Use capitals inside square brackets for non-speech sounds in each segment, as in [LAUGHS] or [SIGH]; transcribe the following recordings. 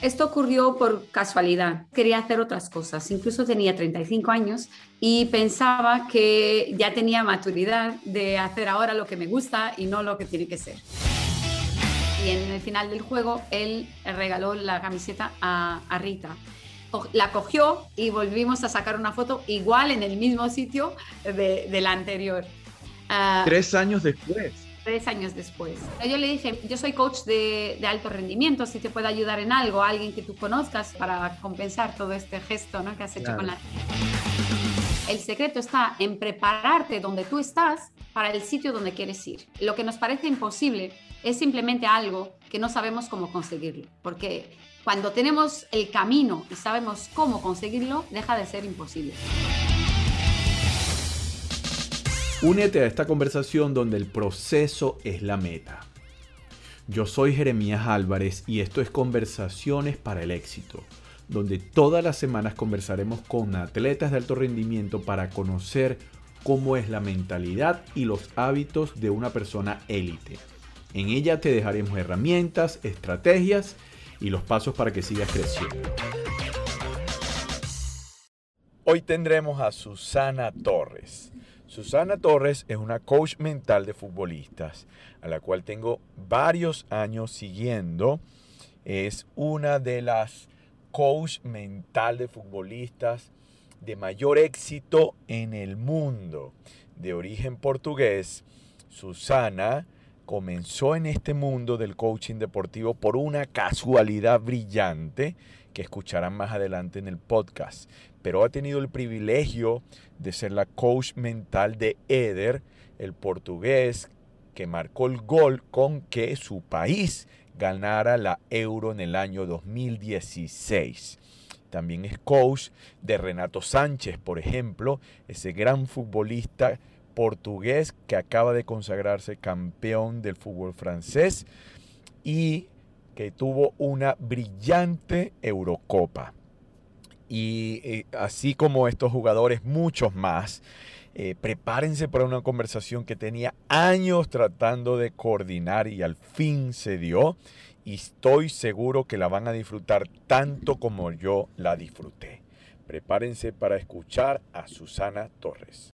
Esto ocurrió por casualidad. Quería hacer otras cosas. Incluso tenía 35 años y pensaba que ya tenía maturidad de hacer ahora lo que me gusta y no lo que tiene que ser. Y en el final del juego, él regaló la camiseta a, Rita. La cogió y volvimos a sacar una foto igual en el mismo sitio de, la anterior. Ah, Tres años después tres años después. Yo le dije, yo soy coach de, alto rendimiento, si te puede ayudar en algo, alguien que tú conozcas para compensar todo este gesto ¿no? que has hecho con la... El secreto está en prepararte donde tú estás para el sitio donde quieres ir. Lo que nos parece imposible es simplemente algo que no sabemos cómo conseguirlo, porque cuando tenemos el camino y sabemos cómo conseguirlo, deja de ser imposible. Únete a esta conversación donde el proceso es la meta. Yo soy Jeremías Álvarez y esto es Conversaciones para el Éxito, donde todas las semanas conversaremos con atletas de alto rendimiento para conocer cómo es la mentalidad y los hábitos de una persona élite. En ella te dejaremos herramientas, estrategias y los pasos para que sigas creciendo. Hoy tendremos a Susana Torres. Susana Torres es una coach mental de futbolistas, a la cual tengo varios años siguiendo. Es una de las coach mental de futbolistas de mayor éxito en el mundo. De origen portugués, Susana comenzó en este mundo del coaching deportivo por una casualidad brillante que escucharán más adelante en el podcast pero ha tenido el privilegio de ser la coach mental de Eder, el portugués que marcó el gol con que su país ganara la Euro en el año 2016. También es coach de Renato Sánchez, por ejemplo, ese gran futbolista portugués que acaba de consagrarse campeón del fútbol francés y que tuvo una brillante Eurocopa y eh, así como estos jugadores, muchos más. Eh, prepárense para una conversación que tenía años tratando de coordinar y al fin se dio. Y estoy seguro que la van a disfrutar tanto como yo la disfruté. Prepárense para escuchar a Susana Torres.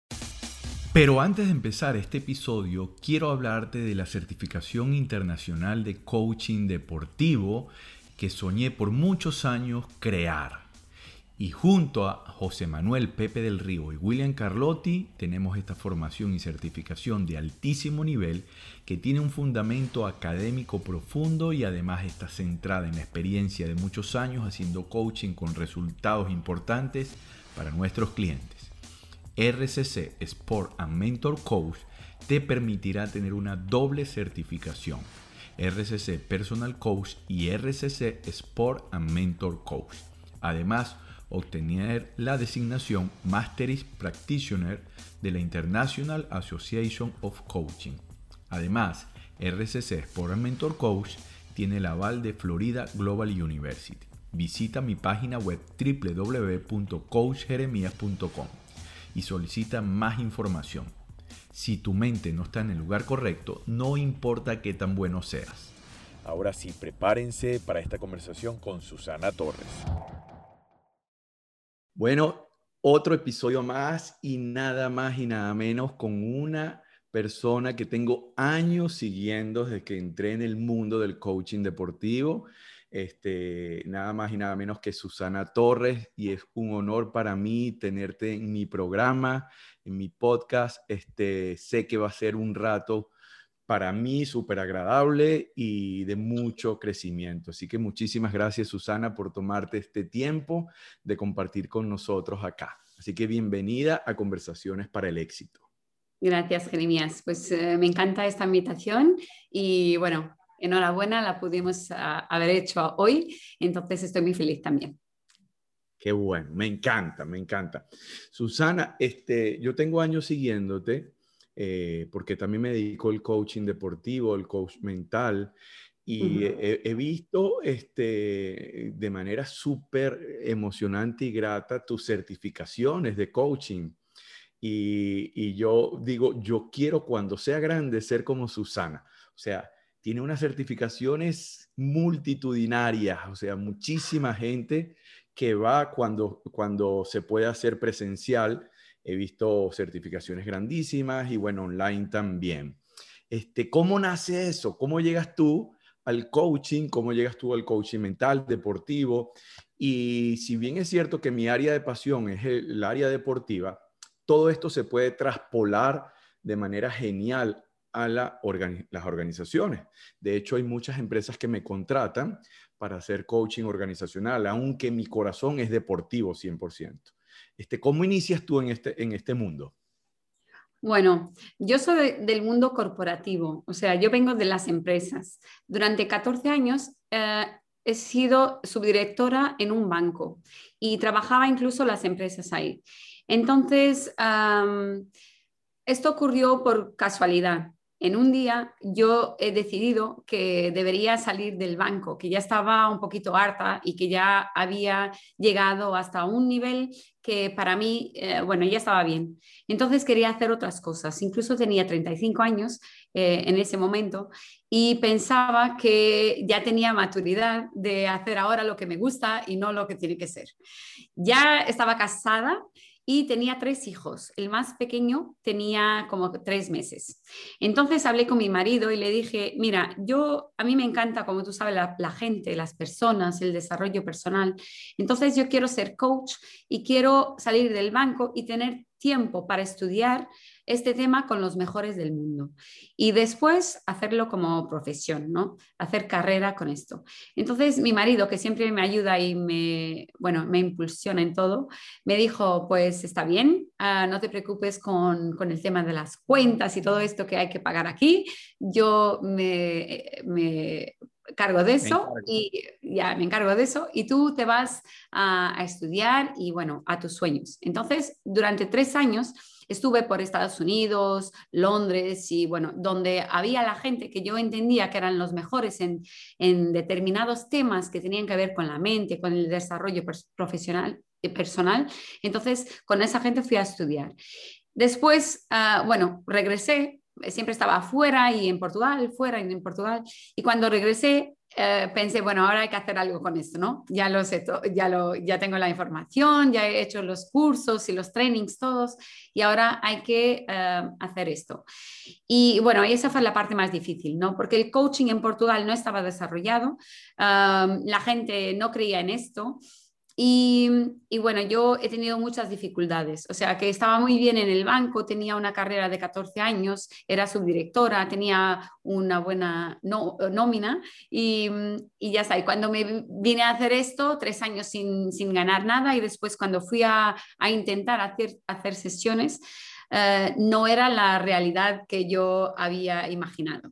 Pero antes de empezar este episodio, quiero hablarte de la certificación internacional de coaching deportivo que soñé por muchos años crear. Y junto a José Manuel Pepe del Río y William Carlotti tenemos esta formación y certificación de altísimo nivel que tiene un fundamento académico profundo y además está centrada en la experiencia de muchos años haciendo coaching con resultados importantes para nuestros clientes. RCC Sport and Mentor Coach te permitirá tener una doble certificación. RCC Personal Coach y RCC Sport and Mentor Coach. Además, obtener la designación Masteris Practitioner de la International Association of Coaching. Además, RCC Sport Mentor Coach tiene el aval de Florida Global University. Visita mi página web www.coachjeremías.com y solicita más información. Si tu mente no está en el lugar correcto, no importa qué tan bueno seas. Ahora sí, prepárense para esta conversación con Susana Torres. Bueno, otro episodio más y nada más y nada menos con una persona que tengo años siguiendo desde que entré en el mundo del coaching deportivo. Este, nada más y nada menos que Susana Torres y es un honor para mí tenerte en mi programa, en mi podcast. Este, sé que va a ser un rato para mí súper agradable y de mucho crecimiento. Así que muchísimas gracias, Susana, por tomarte este tiempo de compartir con nosotros acá. Así que bienvenida a Conversaciones para el Éxito. Gracias, Jeremías. Pues eh, me encanta esta invitación y bueno, enhorabuena, la pudimos ah, haber hecho hoy, entonces estoy muy feliz también. Qué bueno, me encanta, me encanta. Susana, este, yo tengo años siguiéndote eh, porque también me dedico al coaching deportivo, el coach mental, y he, visto este, de manera súper emocionante y grata tus certificaciones de coaching. Y, y, yo digo, yo quiero cuando sea grande ser como Susana. O sea, tiene unas certificaciones multitudinarias, o sea, muchísima gente que va cuando, cuando se puede hacer presencial. He visto certificaciones grandísimas y bueno, online también. Este, ¿Cómo nace eso? ¿Cómo llegas tú al coaching? ¿Cómo llegas tú al coaching mental, deportivo? Y si bien es cierto que mi área de pasión es el, área deportiva, todo esto se puede traspolar de manera genial a las organizaciones. De hecho, hay muchas empresas que me contratan para hacer coaching organizacional, aunque mi corazón es deportivo 100%. Este, ¿Cómo inicias tú en este, en este mundo? Bueno, yo soy del mundo corporativo, o sea, yo vengo de las empresas. Durante 14 años eh, he sido subdirectora en un banco y trabajaba incluso las empresas ahí. Entonces, esto ocurrió por casualidad en un día yo he decidido que debería salir del banco, que ya estaba un poquito harta y que ya había llegado hasta un nivel que para mí, eh, bueno, ya estaba bien. Entonces quería hacer otras cosas. Incluso tenía 35 años eh, en ese momento y pensaba que ya tenía maturidad de hacer ahora lo que me gusta y no lo que tiene que ser. Ya estaba casada y tenía tres hijos. El más pequeño tenía como tres meses. Entonces hablé con mi marido y le dije, mira, yo, a mí me encanta, como tú sabes, la, la gente, las personas, el desarrollo personal. Entonces yo quiero ser coach y quiero salir del banco y tener tiempo para estudiar este tema con los mejores del mundo y después hacerlo como profesión, ¿no? Hacer carrera con esto. Entonces mi marido, que siempre me ayuda y me, bueno, me impulsiona en todo, me dijo, pues está bien, ah, no te preocupes con, con, el tema de las cuentas y todo esto que hay que pagar aquí, yo me, me cargo de eso y ya me encargo de eso y tú te vas a, a, estudiar y bueno, a tus sueños. Entonces, durante tres años Estuve por Estados Unidos, Londres y bueno, donde había la gente que yo entendía que eran los mejores en, determinados temas que tenían que ver con la mente, con el desarrollo profesional y personal. Entonces, con esa gente fui a estudiar. Después, ah, bueno, regresé, siempre estaba afuera y en Portugal, fuera y en Portugal. Y cuando regresé, eh, pensé, bueno, ahora hay que hacer algo con esto, ¿no? Ya lo sé, ya, lo, ya tengo la información, ya he hecho los cursos y los trainings todos y ahora hay que eh, hacer esto. Y bueno, esa fue la parte más difícil, ¿no? Porque el coaching en Portugal no estaba desarrollado, eh, la gente no creía en esto y, bueno, yo he tenido muchas dificultades, o sea que estaba muy bien en el banco, tenía una carrera de 14 años, era subdirectora, tenía una buena nómina y, y, ya está. Y cuando me vine a hacer esto, tres años sin, sin ganar nada y después cuando fui a, a intentar hacer, hacer sesiones, eh, no era la realidad que yo había imaginado.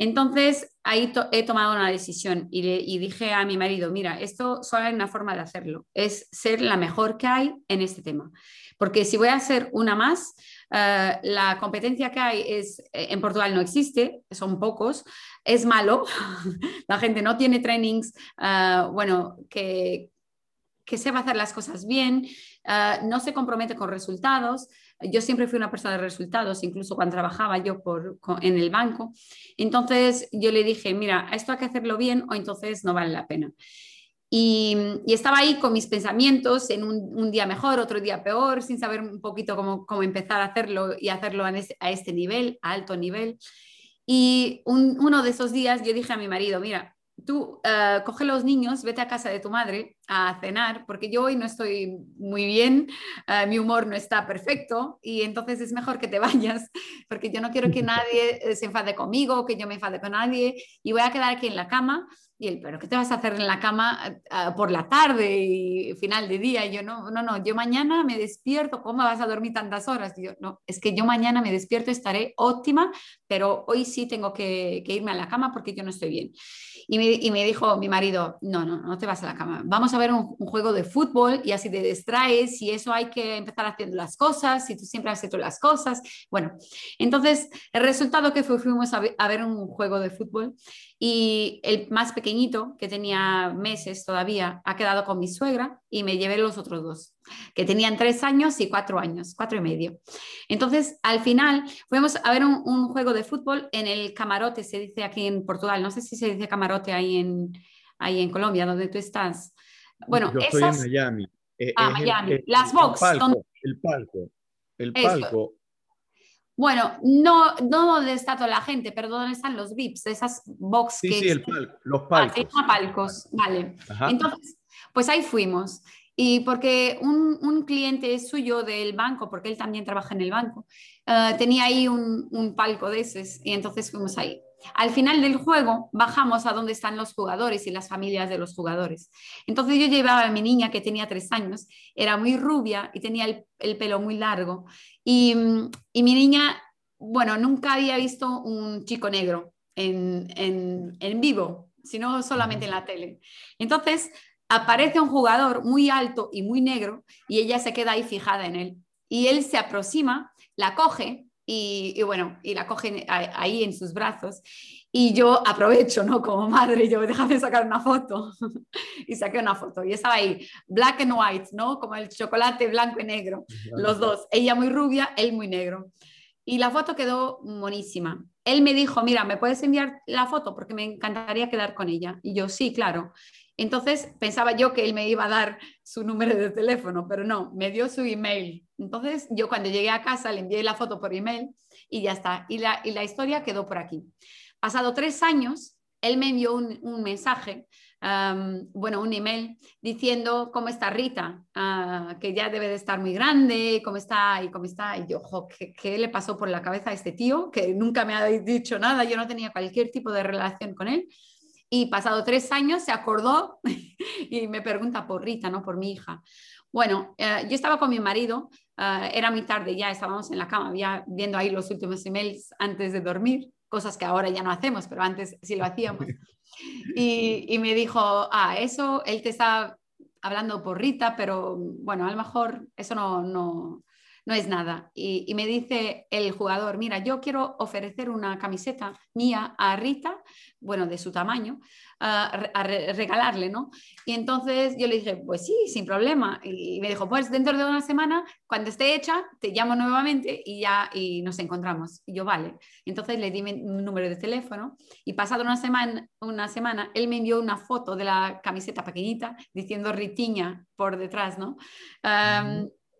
Entonces, ahí he tomado una decisión y, dije a mi marido, mira, esto solo hay una forma de hacerlo, es ser la mejor que hay en este tema. Porque si voy a hacer una más, eh, la competencia que hay es, eh, en Portugal no existe, son pocos, es malo, [LAUGHS] la gente no tiene trainings, eh, bueno, que, que sepa hacer las cosas bien, no se compromete con resultados. Yo siempre fui una persona de resultados, incluso cuando trabajaba yo por, en el banco. Entonces yo le dije, mira, esto hay que hacerlo bien o entonces no vale la pena. Y, estaba ahí con mis pensamientos en un, día mejor, otro día peor, sin saber un poquito cómo, cómo empezar a hacerlo y hacerlo a, este nivel, a alto nivel. Y uno de esos días yo dije a mi marido, mira, tú uh, coge los niños, vete a casa de tu madre a cenar, porque yo hoy no estoy muy bien, uh, mi humor no está perfecto y entonces es mejor que te [LAUGHS] vayas, porque yo no quiero que [LAUGHS] nadie eh, se enfade conmigo, que yo me enfade con nadie y voy a quedar aquí en la cama. Y él, pero ¿qué te vas a hacer en la cama uh, por la tarde y final de día? Y yo, no, no, no, yo mañana me despierto, ¿cómo vas a dormir tantas horas? Y yo, no, es que yo mañana me despierto, estaré óptima, pero hoy sí tengo que, irme a la cama porque yo no estoy bien. Y me, dijo mi marido, no, no, no te vas a la cama, vamos a ver un, juego de fútbol y así te distraes y eso hay que empezar haciendo las cosas, y tú siempre has hecho las cosas. Bueno, entonces el resultado que fue, fuimos a ver, un juego de fútbol Y el más pequeñito, que tenía meses todavía, ha quedado con mi suegra y me llevé los otros dos, que tenían tres años y cuatro años, cuatro y medio. Entonces, al final, fuimos a ver un, juego de fútbol en el camarote, se dice aquí en Portugal, no sé si se dice camarote ahí en, ahí en Colombia, donde tú estás. Bueno, Yo estoy en Miami. Eh, ah, Miami. Las box. El palco. El palco. Bueno, no, no donde está toda la gente, pero donde están los VIPs, esas box sí, Sí, el los palcos. Ah, palcos, vale. Entonces, pues ahí fuimos. Y porque un, un, cliente suyo del banco, porque él también trabaja en el banco, eh, tenía ahí un, un palco de esos y entonces fuimos ahí. Al final del juego bajamos a donde están los jugadores y las familias de los jugadores. Entonces yo llevaba a mi niña que tenía tres años, era muy rubia y tenía el, pelo muy largo. Y, mi niña, bueno, nunca había visto un chico negro en, vivo, sino solamente en la tele. Entonces aparece un jugador muy alto y muy negro y ella se queda ahí fijada en él. Y él se aproxima, la coge y, bueno, y la cogen ahí en sus brazos. Y yo aprovecho, ¿no? Como madre, yo déjame sacar una foto. [LAUGHS] y saqué una foto. Y estaba ahí, black and white, ¿no? Como el chocolate blanco y negro, los dos. Ella muy rubia, él muy negro. Y la foto quedó monísima. Él me dijo, mira, ¿me puedes enviar la foto? Porque me encantaría quedar con ella. Y yo, sí, claro. Entonces pensaba yo que él me iba a dar su número de teléfono, pero no, me dio su email. Entonces yo cuando llegué a casa le envié la foto por email y ya está. Y la, y la historia quedó por aquí. Pasado tres años, él me envió un, mensaje, bueno, un email diciendo cómo está Rita, ah, que ya debe de estar muy grande, cómo está y cómo está. Y yo, ¿qué, ¿qué, le pasó por la cabeza a este tío? Que nunca me ha dicho nada, yo no tenía cualquier tipo de relación con él. Y pasado tres años se acordó [LAUGHS] y me pregunta por Rita, no por mi hija. Bueno, eh, yo estaba con mi marido, eh, era muy tarde ya, estábamos en la cama, ya viendo ahí los últimos emails antes de dormir, cosas que ahora ya no hacemos, pero antes sí lo hacíamos. [LAUGHS] Y, y me dijo, ah, eso, él te está hablando por Rita, pero bueno, a lo mejor eso no, no, no es nada. Y, me dice el jugador, mira, yo quiero ofrecer una camiseta mía a Rita, bueno, de su tamaño, a, regalarle, ¿no? Y entonces yo le dije, pues sí, sin problema. Y me dijo, pues dentro de una semana, cuando esté hecha, te llamo nuevamente y ya y nos encontramos. Y yo, vale. Entonces le di mi número de teléfono y pasado una semana, una semana, él me envió una foto de la camiseta pequeñita diciendo Ritiña por detrás, ¿no?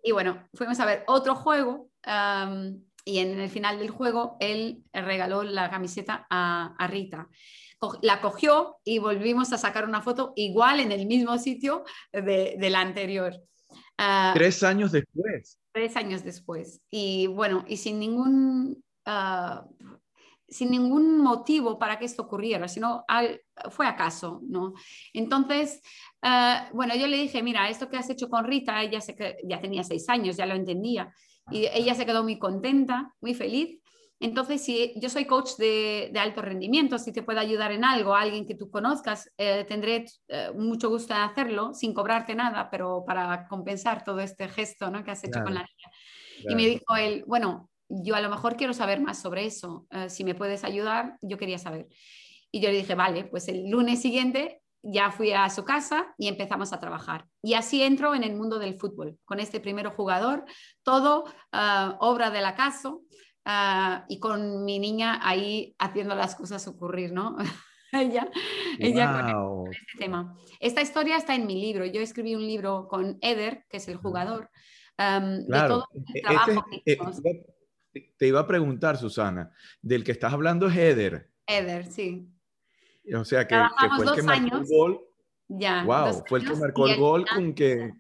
Y bueno, fuimos a ver otro juego y en el final del juego él regaló la camiseta a, Rita. La cogió y volvimos a sacar una foto igual en el mismo sitio de, la anterior. Ah, tres años después. Tres años después. Y bueno, y sin ningún, ah, sin ningún motivo para que esto ocurriera, sino fue acaso, ¿no? Entonces, Ah, bueno, yo le dije, mira, esto que has hecho con Rita, ella se, ya tenía seis años, ya lo entendía, y ella se quedó muy contenta, muy feliz. Entonces, si yo soy coach de, alto rendimiento, si te puedo ayudar en algo, alguien que tú conozcas, eh, tendré eh, mucho gusto en hacerlo, sin cobrarte nada, pero para compensar todo este gesto ¿no? que has hecho con la niña. Y me dijo él, bueno, yo a lo mejor quiero saber más sobre eso, eh, si me puedes ayudar, yo quería saber. Y yo le dije, vale, pues el lunes siguiente ya fui a su casa y empezamos a trabajar. Y así entro en el mundo del fútbol, con este primero jugador, todo obra del acaso uh, y con mi niña ahí haciendo las cosas ocurrir, ¿no? [LAUGHS] ella, ella con este tema. Esta historia está en mi libro. Yo escribí un libro con Eder, que es el jugador, de todo el e-, trabajo que eh, Te iba a preguntar, Susana, del que estás hablando es Eder. Eder, sí. O sea, que, fue el que marcó el gol. Ya, wow, fue el que marcó el gol con que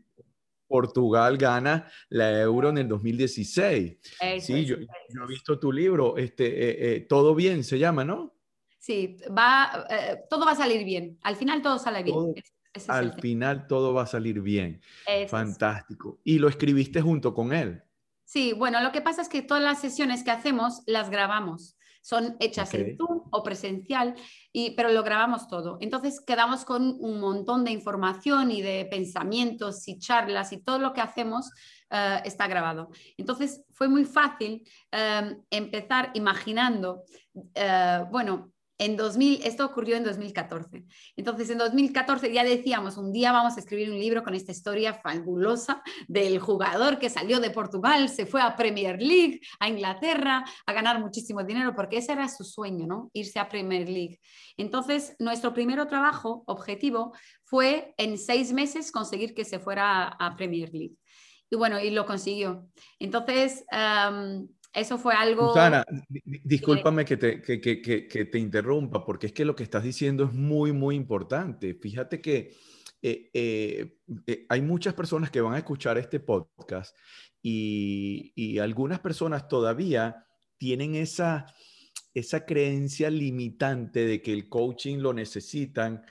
Portugal gana la Euro en el 2016. sí, yo, he visto tu libro, este, eh, eh, Todo bien se llama, ¿no? Sí, va, eh, todo va a salir bien. Al final todo sale bien. al final todo va a salir bien. Fantástico. Y lo escribiste junto con él. Sí, bueno, lo que pasa es que todas las sesiones que hacemos las grabamos son hechas en Zoom o presencial, y, pero lo grabamos todo. Entonces quedamos con un montón de información y de pensamientos y charlas y todo lo que hacemos eh, está grabado. Entonces fue muy fácil em, empezar imaginando, eh, bueno, en 2000, esto ocurrió en 2014. Entonces, en 2014 ya decíamos, un día vamos a escribir un libro con esta historia fabulosa del jugador que salió de Portugal, se fue a Premier League, a Inglaterra, a ganar muchísimo dinero, porque ese era su sueño, ¿no? Irse a Premier League. Entonces, nuestro primer trabajo, objetivo, fue en seis meses conseguir que se fuera a Premier League. Y bueno, y lo consiguió. Entonces, eso fue algo... Susana, discúlpame que te, que, que, que, te interrumpa, porque es que lo que estás diciendo es muy, muy importante. Fíjate que eh, eh, eh, hay muchas personas que van a escuchar este podcast y, y algunas personas todavía tienen esa, esa creencia limitante de que el coaching lo necesitan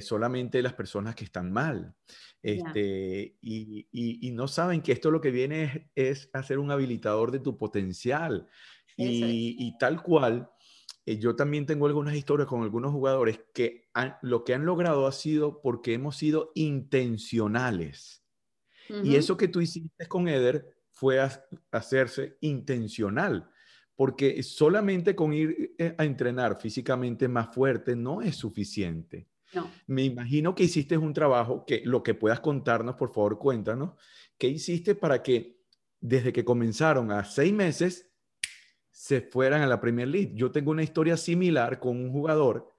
solamente las personas que están mal. Este, y, no saben que esto lo que viene es, es un habilitador de tu potencial. Y, tal cual, eh, yo también tengo algunas historias con algunos jugadores que lo que han logrado ha sido porque hemos sido intencionales. Y eso que tú hiciste con Eder fue hacerse intencional, porque solamente con ir eh, a entrenar físicamente más fuerte no es suficiente. Me imagino que hiciste un trabajo que lo que puedas contarnos, por favor, cuéntanos. ¿Qué hiciste para que desde que comenzaron a seis meses se fueran a la Premier League? Yo tengo una historia similar con un jugador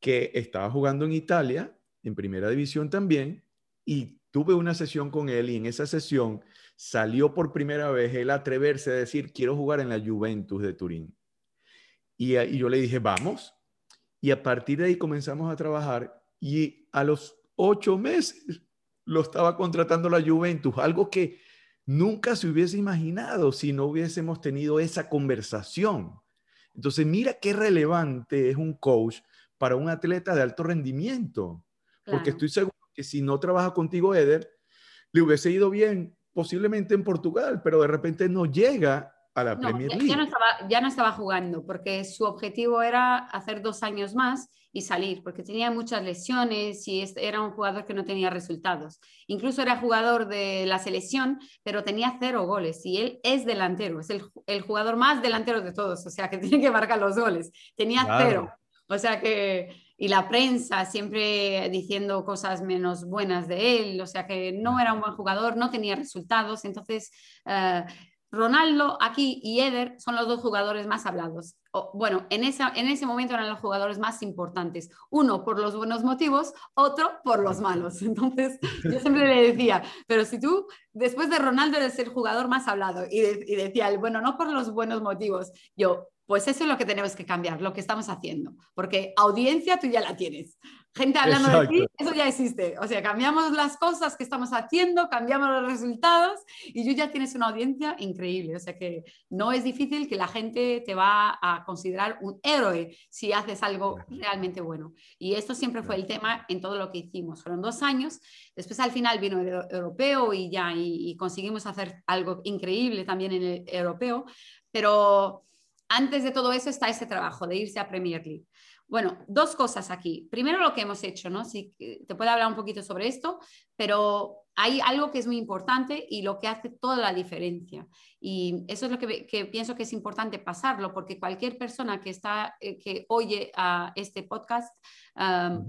que estaba jugando en Italia, en primera división también, y tuve una sesión con él y en esa sesión salió por primera vez él atreverse a decir, quiero jugar en la Juventus de Turín. Y, y yo le dije, vamos, y a partir de ahí comenzamos a trabajar y a los ocho meses lo estaba contratando la Juventus, algo que nunca se hubiese imaginado si no hubiésemos tenido esa conversación. Entonces, mira qué relevante es un coach para un atleta de alto rendimiento, porque estoy seguro que si no trabaja contigo, Eder, le hubiese ido bien posiblemente en Portugal, pero de repente no llega a la Premier League. Ya no, estaba, ya no estaba jugando porque su objetivo era hacer dos años más y salir, porque tenía muchas lesiones y era un jugador que no tenía resultados. Incluso era jugador de la selección, pero tenía cero goles y él es delantero, es el, el jugador más delantero de todos, o sea que [LAUGHS] tiene que marcar los goles. Tenía cero. O sea que, y la prensa siempre diciendo cosas menos buenas de él, o sea que no era un buen jugador, no tenía resultados, entonces... Uh, Ronaldo aquí y Eder son los dos jugadores más hablados. bueno, en, esa, en ese momento eran los jugadores más importantes. Uno por los buenos motivos, otro por los malos. [LAUGHS] Entonces, yo siempre le decía, pero si tú, después de Ronaldo, eres el jugador más hablado, y, y decía, bueno, no por los buenos motivos, yo, pues eso es lo que tenemos que cambiar, lo que estamos haciendo, porque audiencia tú ya la tienes gente hablando de ti, eso ya existe. O sea, cambiamos las cosas que estamos haciendo, cambiamos los resultados y tú ya tienes una audiencia increíble. O sea que no es difícil que la gente te va a considerar un héroe si haces algo realmente bueno. Y esto siempre fue el tema en todo lo que hicimos. Fueron dos años. Después al final vino el europeo y ya y conseguimos hacer algo increíble también en el europeo. Pero antes de todo eso está ese trabajo de irse a Premier League. Bueno, dos cosas aquí. Primero lo que hemos hecho, ¿no? Si te puedo hablar un poquito sobre esto, pero hay algo que es muy importante y lo que hace toda la diferencia. Y eso es lo que, pienso que es importante pasarlo, porque cualquier persona que, está, eh, que oye a este podcast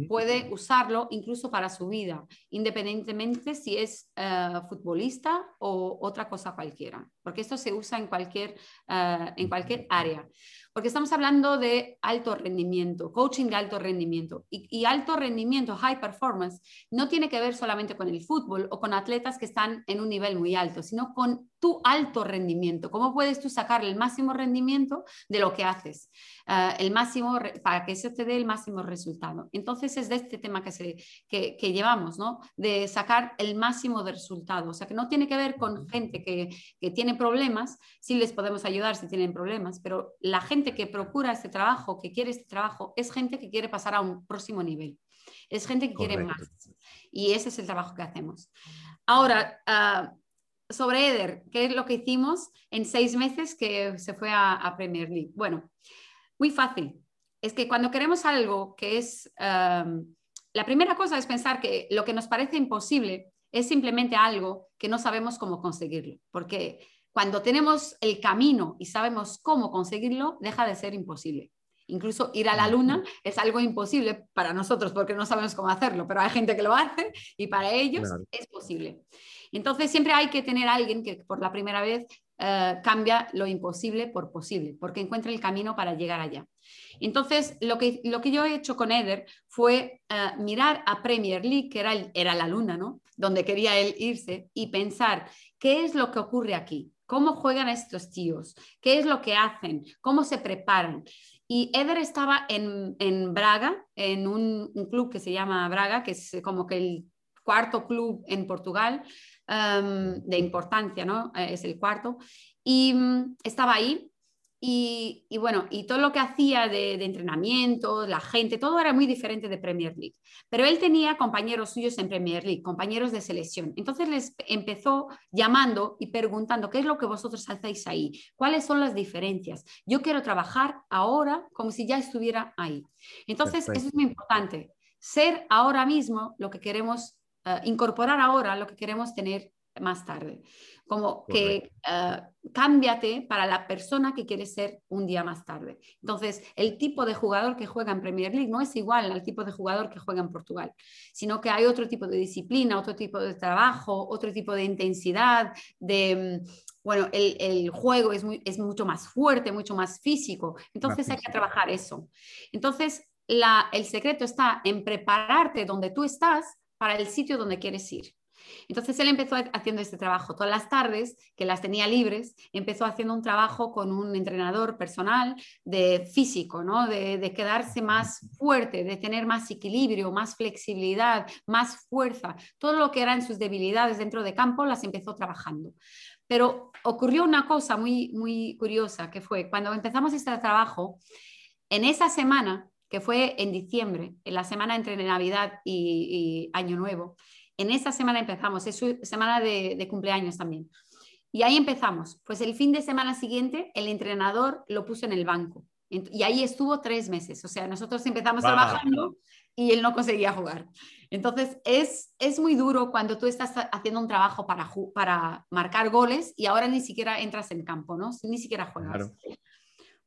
puede usarlo incluso para su vida, independientemente si es eh, futbolista o otra cosa cualquiera, porque esto se usa en cualquier, eh, en cualquier área porque estamos hablando de alto rendimiento, coaching de alto rendimiento. Y, alto rendimiento, high performance, no tiene que ver solamente con el fútbol o con atletas que están en un nivel muy alto, sino con tu alto rendimiento. ¿Cómo puedes tú sacar el máximo rendimiento de lo que haces? Ah, el máximo, para que eso te dé el máximo resultado. Entonces es de este tema que, se, que, llevamos, ¿no? De sacar el máximo de resultado. O sea, que no tiene que ver con gente que, que tiene problemas, sí les podemos ayudar si tienen problemas, pero la gente que procura este trabajo, que quiere este trabajo, es gente que quiere pasar a un próximo nivel. Es gente que quiere más. Y ese es el trabajo que hacemos. Ahora, uh, sobre Eder, ¿qué es lo que hicimos en seis meses que se fue a, Premier League? Bueno, muy fácil. Es que cuando queremos algo que es... Um, la primera cosa es pensar que lo que nos parece imposible es simplemente algo que no sabemos cómo conseguirlo, porque cuando tenemos el camino y sabemos cómo conseguirlo, deja de ser imposible. Incluso ir a la luna es algo imposible para nosotros porque no sabemos cómo hacerlo, pero hay gente que lo hace y para ellos es posible. Entonces siempre hay que tener a alguien que por la primera vez eh, cambia lo imposible por posible, porque encuentra el camino para llegar allá. Entonces, lo que, lo que yo he hecho con Eder fue eh, mirar a Premier League, que era, era la luna, ¿no? Donde quería él irse, y pensar, ¿qué es lo que ocurre aquí? ¿Cómo juegan estos tíos? ¿Qué es lo que hacen? ¿Cómo se preparan? Y Eder estaba en, Braga, en un, club que se llama Braga, que es como que el cuarto club en Portugal em, de importancia, ¿no? Eh, es el cuarto. Y mm, estaba ahí y, bueno, y todo lo que hacía de, entrenamiento, la gente, todo era muy diferente de Premier League. Pero él tenía compañeros suyos en Premier League, compañeros de selección. Entonces les empezó llamando y preguntando, ¿qué es lo que vosotros hacéis ahí? ¿Cuáles son las diferencias? Yo quiero trabajar ahora como si ya estuviera ahí. Entonces, eso es muy importante. Ser ahora mismo lo que queremos, eh, incorporar ahora lo que queremos tener más tarde. Como que uh, cámbiate para la persona que quieres ser un día más tarde. Entonces, el tipo de jugador que juega en Premier League no es igual al tipo de jugador que juega en Portugal, sino que hay otro tipo de disciplina, otro tipo de trabajo, otro tipo de intensidad, de... Mm, bueno, el, el juego es, muy, es, mucho más fuerte, mucho más físico. Entonces hay que trabajar eso. Entonces, la, el secreto está en prepararte donde tú estás para el sitio donde quieres ir. Entonces él empezó haciendo este trabajo todas las tardes, que las tenía libres, empezó haciendo un trabajo con un entrenador personal de físico, ¿no? de, de quedarse más fuerte, de tener más equilibrio, más flexibilidad, más fuerza. Todo lo que eran sus debilidades dentro de campo las empezó trabajando. Pero ocurrió una cosa muy, muy curiosa, que fue cuando empezamos este trabajo, en esa semana, que fue en diciembre, en la semana entre Navidad y, y Año Nuevo, en esa semana empezamos, es su semana de, cumpleaños también. Y ahí empezamos. Pues el fin de semana siguiente el entrenador lo puso en el banco. Y ahí estuvo tres meses. O sea, nosotros empezamos trabajando y él no conseguía jugar. Entonces, es, es muy duro cuando tú estás haciendo un trabajo para, para marcar goles y ahora ni siquiera entras en campo, ¿no? Ni siquiera juegas.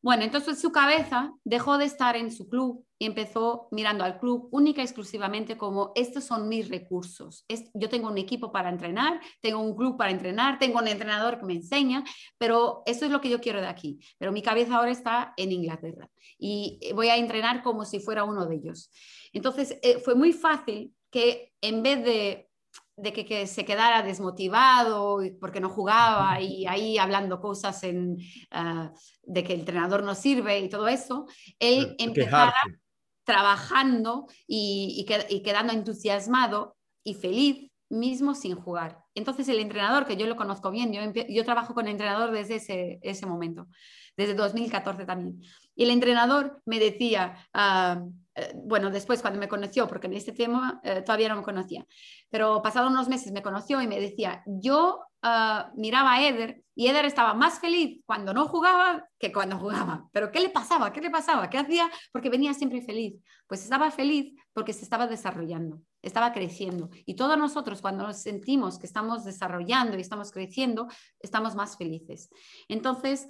Bueno, entonces su cabeza dejó de estar en su club y empezó mirando al club única y exclusivamente como estos son mis recursos. yo tengo un equipo para entrenar, tengo un club para entrenar, tengo un entrenador que me enseña, pero eso es lo que yo quiero de aquí. Pero mi cabeza ahora está en Inglaterra y voy a entrenar como si fuera uno de ellos. Entonces eh, fue muy fácil que en vez de de que, se quedara desmotivado porque no jugaba y ahí hablando cosas en, ah, de que el entrenador no sirve y todo eso, él empezara trabajando y, quedando entusiasmado y feliz mismo sin jugar. Entonces el entrenador, que yo lo conozco bien, yo, yo trabajo con el entrenador desde ese, ese momento, desde 2014 también. Y el entrenador me decía, ah, eh, bueno, después cuando me conoció, porque en este tema eh, todavía no me conocía, pero pasados unos meses me conoció y me decía, yo ah, miraba a Eder y Eder estaba más feliz cuando no jugaba que cuando [LAUGHS] jugaba. Pero ¿qué le pasaba? ¿Qué le pasaba? ¿Qué hacía? Porque venía siempre feliz. Pues estaba feliz porque se estaba desarrollando, estaba creciendo. Y todos nosotros cuando nos sentimos que estamos desarrollando y estamos creciendo, estamos más felices. Entonces,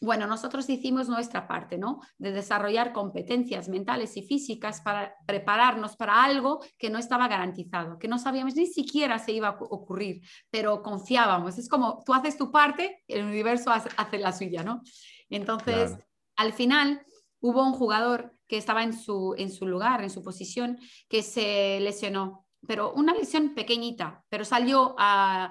bueno, nosotros hicimos nuestra parte, ¿no? De desarrollar competencias mentales y físicas para prepararnos para algo que no estaba garantizado, que no sabíamos ni siquiera se iba a ocurrir, pero confiábamos. Es como tú haces tu parte, el universo hace, la suya, ¿no? Entonces, al final hubo un jugador que estaba en su, en su lugar, en su posición, que se lesionó, pero una lesión pequeñita, pero salió a,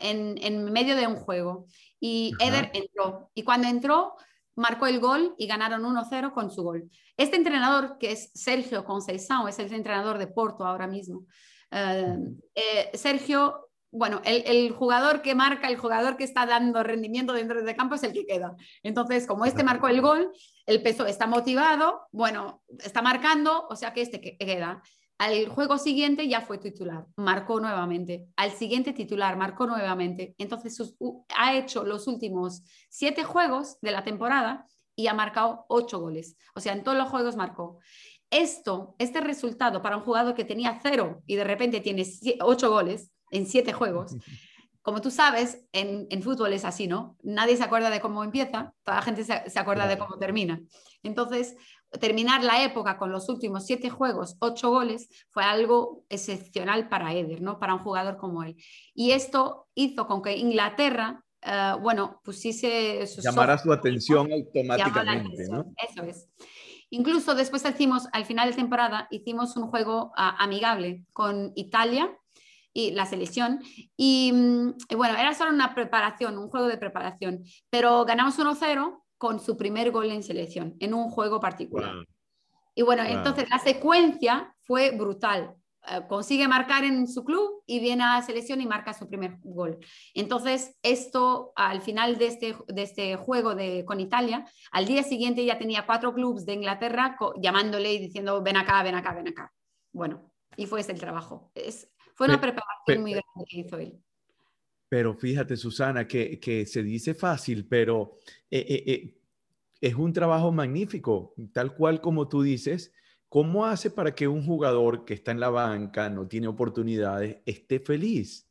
en, en, medio de un juego y Eder entró. Y cuando entró, marcó el gol y ganaron 1-0 con su gol. Este entrenador, que es Sergio Conceição, es el entrenador de Porto ahora mismo. Eh, eh, Sergio bueno, el, jugador que marca, el jugador que está dando rendimiento dentro del campo es el que queda. Entonces, como este marcó el gol, el peso está motivado, bueno, está marcando, o sea que este queda. Al juego siguiente ya fue titular, marcó nuevamente. Al siguiente titular, marcó nuevamente. Entonces ha hecho los últimos siete juegos de la temporada y ha marcado ocho goles. O sea, en todos los juegos marcó. Esto, este resultado para un jugador que tenía cero y de repente tiene ocho goles, en siete juegos, [LAUGHS] como tú sabes, en, fútbol es así, ¿no? Nadie se acuerda de cómo empieza, toda la gente se, acuerda de cómo termina. Entonces, terminar la época con los últimos siete juegos, ocho goles, fue algo excepcional para Eder, ¿no? Para un jugador como él. Y esto hizo con que Inglaterra, uh, bueno, pusiese... Llamara su atención automáticamente, ¿no? Eso es. Incluso después hicimos, al final de temporada, hicimos un juego ah, amigable con Italia y la selección. Y, mm, bueno, era solo una preparación, un juego de preparación, pero ganamos 1-0 con su primer gol en selección, en un juego particular. Y bueno, entonces la secuencia fue brutal. Eh, consigue marcar en su club y viene a la selección y marca su primer gol. Entonces, esto al final de este, de este juego de, con Italia, al día siguiente ya tenía cuatro clubes de Inglaterra llamándole y diciendo, ven acá, ven acá, ven acá. Bueno, y fue ese el trabajo. Es, fue una preparación muy grande que hizo él. Pero fíjate, Susana, que, que se dice fácil, pero eh, eh, eh, es un trabajo magnífico, tal cual como tú dices. ¿Cómo hace para que un jugador que está en la banca, no tiene oportunidades, esté feliz?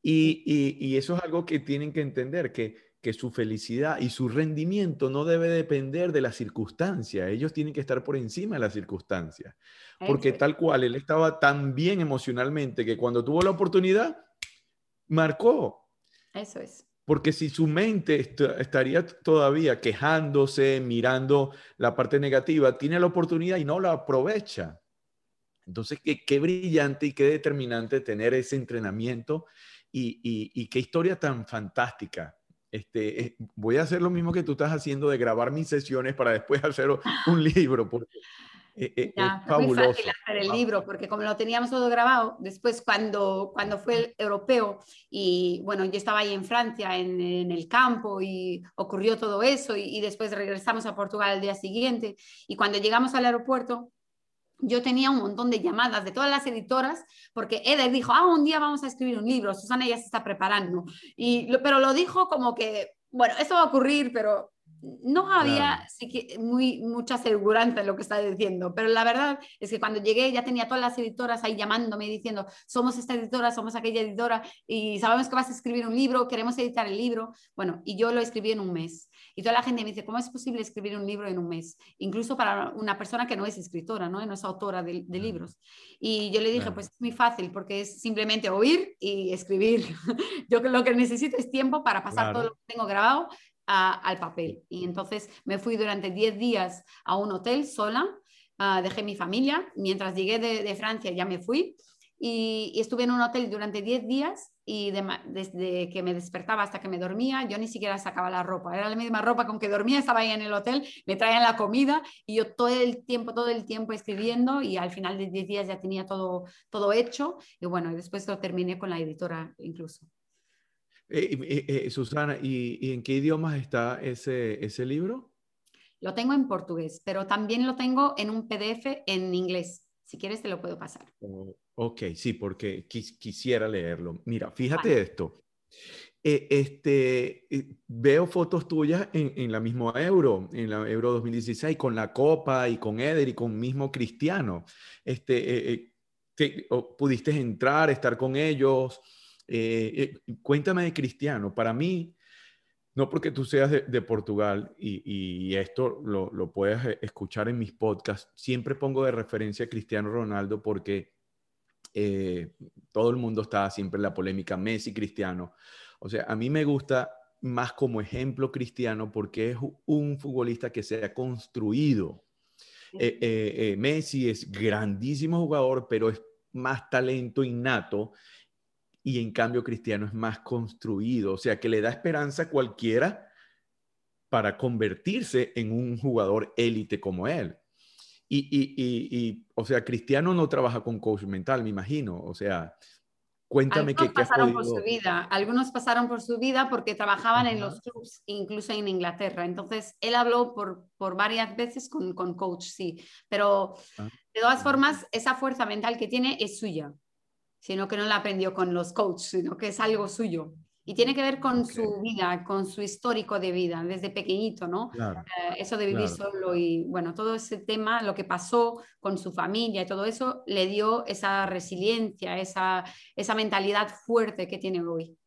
Y, y, y eso es algo que tienen que entender, que, que su felicidad y su rendimiento no debe depender de las circunstancias. Ellos tienen que estar por encima de las circunstancias. Porque tal cual, él estaba tan bien emocionalmente que cuando tuvo la oportunidad, marcó. Eso es. Porque si su mente estaría todavía quejándose, mirando la parte negativa, tiene la oportunidad y no la aprovecha. Entonces, qué, qué brillante y qué determinante tener ese entrenamiento y, y, qué historia tan fantástica. Este, eh, voy a hacer lo mismo que tú estás haciendo de grabar mis sesiones para después [LAUGHS] hacer un libro, porque e, e, es, muy fácil hacer el libro porque como lo teníamos todo grabado, después cuando, cuando fue el europeo y bueno, yo estaba ahí en Francia en, en el campo y ocurrió todo eso y, después regresamos a Portugal al día siguiente y cuando llegamos al aeropuerto yo tenía un montón de llamadas de todas las editoras, porque Eder dijo, ah, un día vamos a escribir un libro, Susana ya se está preparando, y, pero lo dijo como que, bueno, eso va a ocurrir, pero no había muy, mucha seguridad en lo que está diciendo, pero la verdad es que cuando llegué ya tenía todas las editoras ahí llamándome diciendo, somos esta editora, somos aquella editora y sabemos que vas a escribir un libro, queremos editar el libro. Bueno, y yo lo escribí en un mes. Y toda la gente me dice, ¿cómo es posible escribir un libro en un mes? Incluso para una persona que no es escritora, no, no es autora de, libros. Y yo le dije, pues es muy fácil porque es simplemente oír y escribir. [LAUGHS] yo lo que necesito es tiempo para pasar todo lo que tengo grabado al papel. Y entonces me fui durante 10 días a un hotel sola, ah, dejé mi familia, mientras llegué de, Francia ya me fui y, estuve en un hotel durante 10 días y desde que me despertaba hasta que me dormía, yo ni siquiera sacaba la ropa, era la misma ropa con que dormía, estaba ahí en el hotel, me traían la comida y yo todo el tiempo, todo el tiempo escribiendo y al final de 10 días ya tenía todo, todo hecho y bueno, después lo terminé con la editora incluso. Eh, eh, eh, Susana, ¿y, en qué idiomas está ese, ese libro? Lo tengo en portugués, pero también lo tengo en un PDF en inglés. Si quieres, te lo puedo pasar. Oh, ok, sí, porque quisiera leerlo. Mira, fíjate esto. este, veo fotos tuyas en, en, la misma Euro, en la Euro 2016, con la Copa y con Eder y con mismo Cristiano. Este, ¿Pudiste entrar, estar con ellos? Eh, eh, cuéntame de Cristiano. Para mí, no porque tú seas de, Portugal y, esto lo, lo, puedes eh, escuchar en mis podcasts, siempre pongo de referencia a Cristiano Ronaldo porque todo el mundo está siempre en la polémica Messi, Cristiano. O sea, a mí me gusta más como ejemplo Cristiano porque es un futbolista que se ha construido. Messi es grandísimo jugador, pero es más talento innato y en cambio Cristiano es más construido, o sea que le da esperanza a cualquiera para convertirse en un jugador élite como él. Y, y, y, o sea, Cristiano no trabaja con coach mental, me imagino, o sea, cuéntame qué, pasaron por su vida, algunos pasaron por su vida porque trabajaban en los clubs, incluso en Inglaterra, entonces él habló por, por varias veces con, con coach, sí, pero ah. de todas formas, esa fuerza mental que tiene es suya sino que no la aprendió con los coaches, sino que es algo suyo. Y tiene que ver con su vida, con su histórico de vida, desde pequeñito, ¿no? Eh, eso de vivir solo y, bueno, todo ese tema, lo que pasó con su familia y todo eso, le dio esa resiliencia, esa, esa mentalidad fuerte que tiene hoy.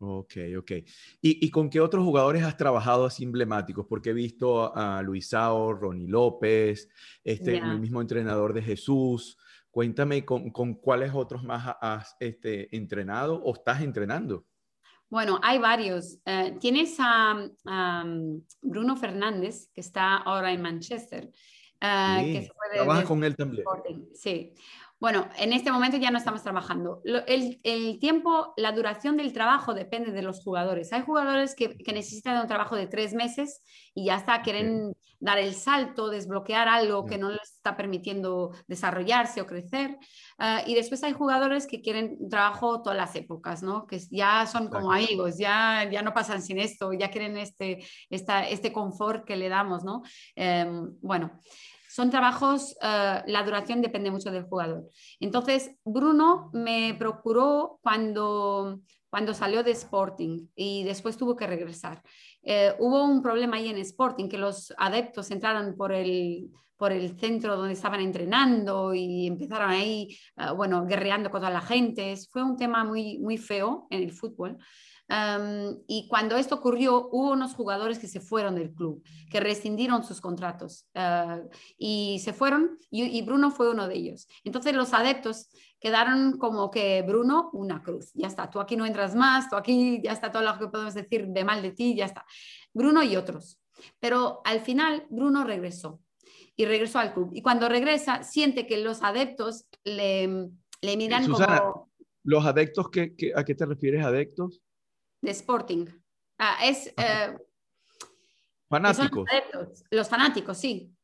Ok, ok. ¿Y, con qué otros jugadores has trabajado así emblemáticos? Porque he visto a Luisao, Ronnie López, este, el mismo entrenador de Jesús. Cuéntame con, cuáles otros más has este, entrenado o estás entrenando. Bueno, hay varios. Eh, tienes a, Bruno Fernández, que está ahora en Manchester. Uh, Trabajas con él también. Sí. Bueno, en este momento ya no estamos trabajando. El, tiempo, la duración del trabajo depende de los jugadores. Hay jugadores que, necesitan un trabajo de tres meses y ya está, quieren dar el salto, desbloquear algo que no les está permitiendo desarrollarse o crecer. Ah, y después hay jugadores que quieren un trabajo todas las épocas, ¿no? que ya son como amigos, ya, ya no pasan sin esto, ya quieren este, este confort que le damos. ¿no? Em, bueno. Son trabajos, eh, la duración depende mucho del jugador. Entonces, Bruno me procuró cuando, cuando salió de Sporting y después tuvo que regresar. Eh, hubo un problema ahí en Sporting, que los adeptos entraron por el, por el centro donde estaban entrenando y empezaron ahí, eh, bueno, guerreando contra la gente. Fue un tema muy, muy feo en el fútbol y cuando esto ocurrió, hubo unos jugadores que se fueron del club, que rescindieron sus contratos ah, y se fueron y, Bruno fue uno de ellos. Entonces los adeptos quedaron como que Bruno, una cruz, ya está, tú aquí no entras más, tú aquí ya está todo lo que podemos decir de mal de ti, ya está. Bruno y otros. Pero al final Bruno regresó y regresó al club. Y cuando regresa, siente que los adeptos le, le miran como... ¿Los adeptos, que, ¿a qué te refieres, adeptos? De Sporting. Ah, es... Eh, fanáticos. Los, fanáticos, sí.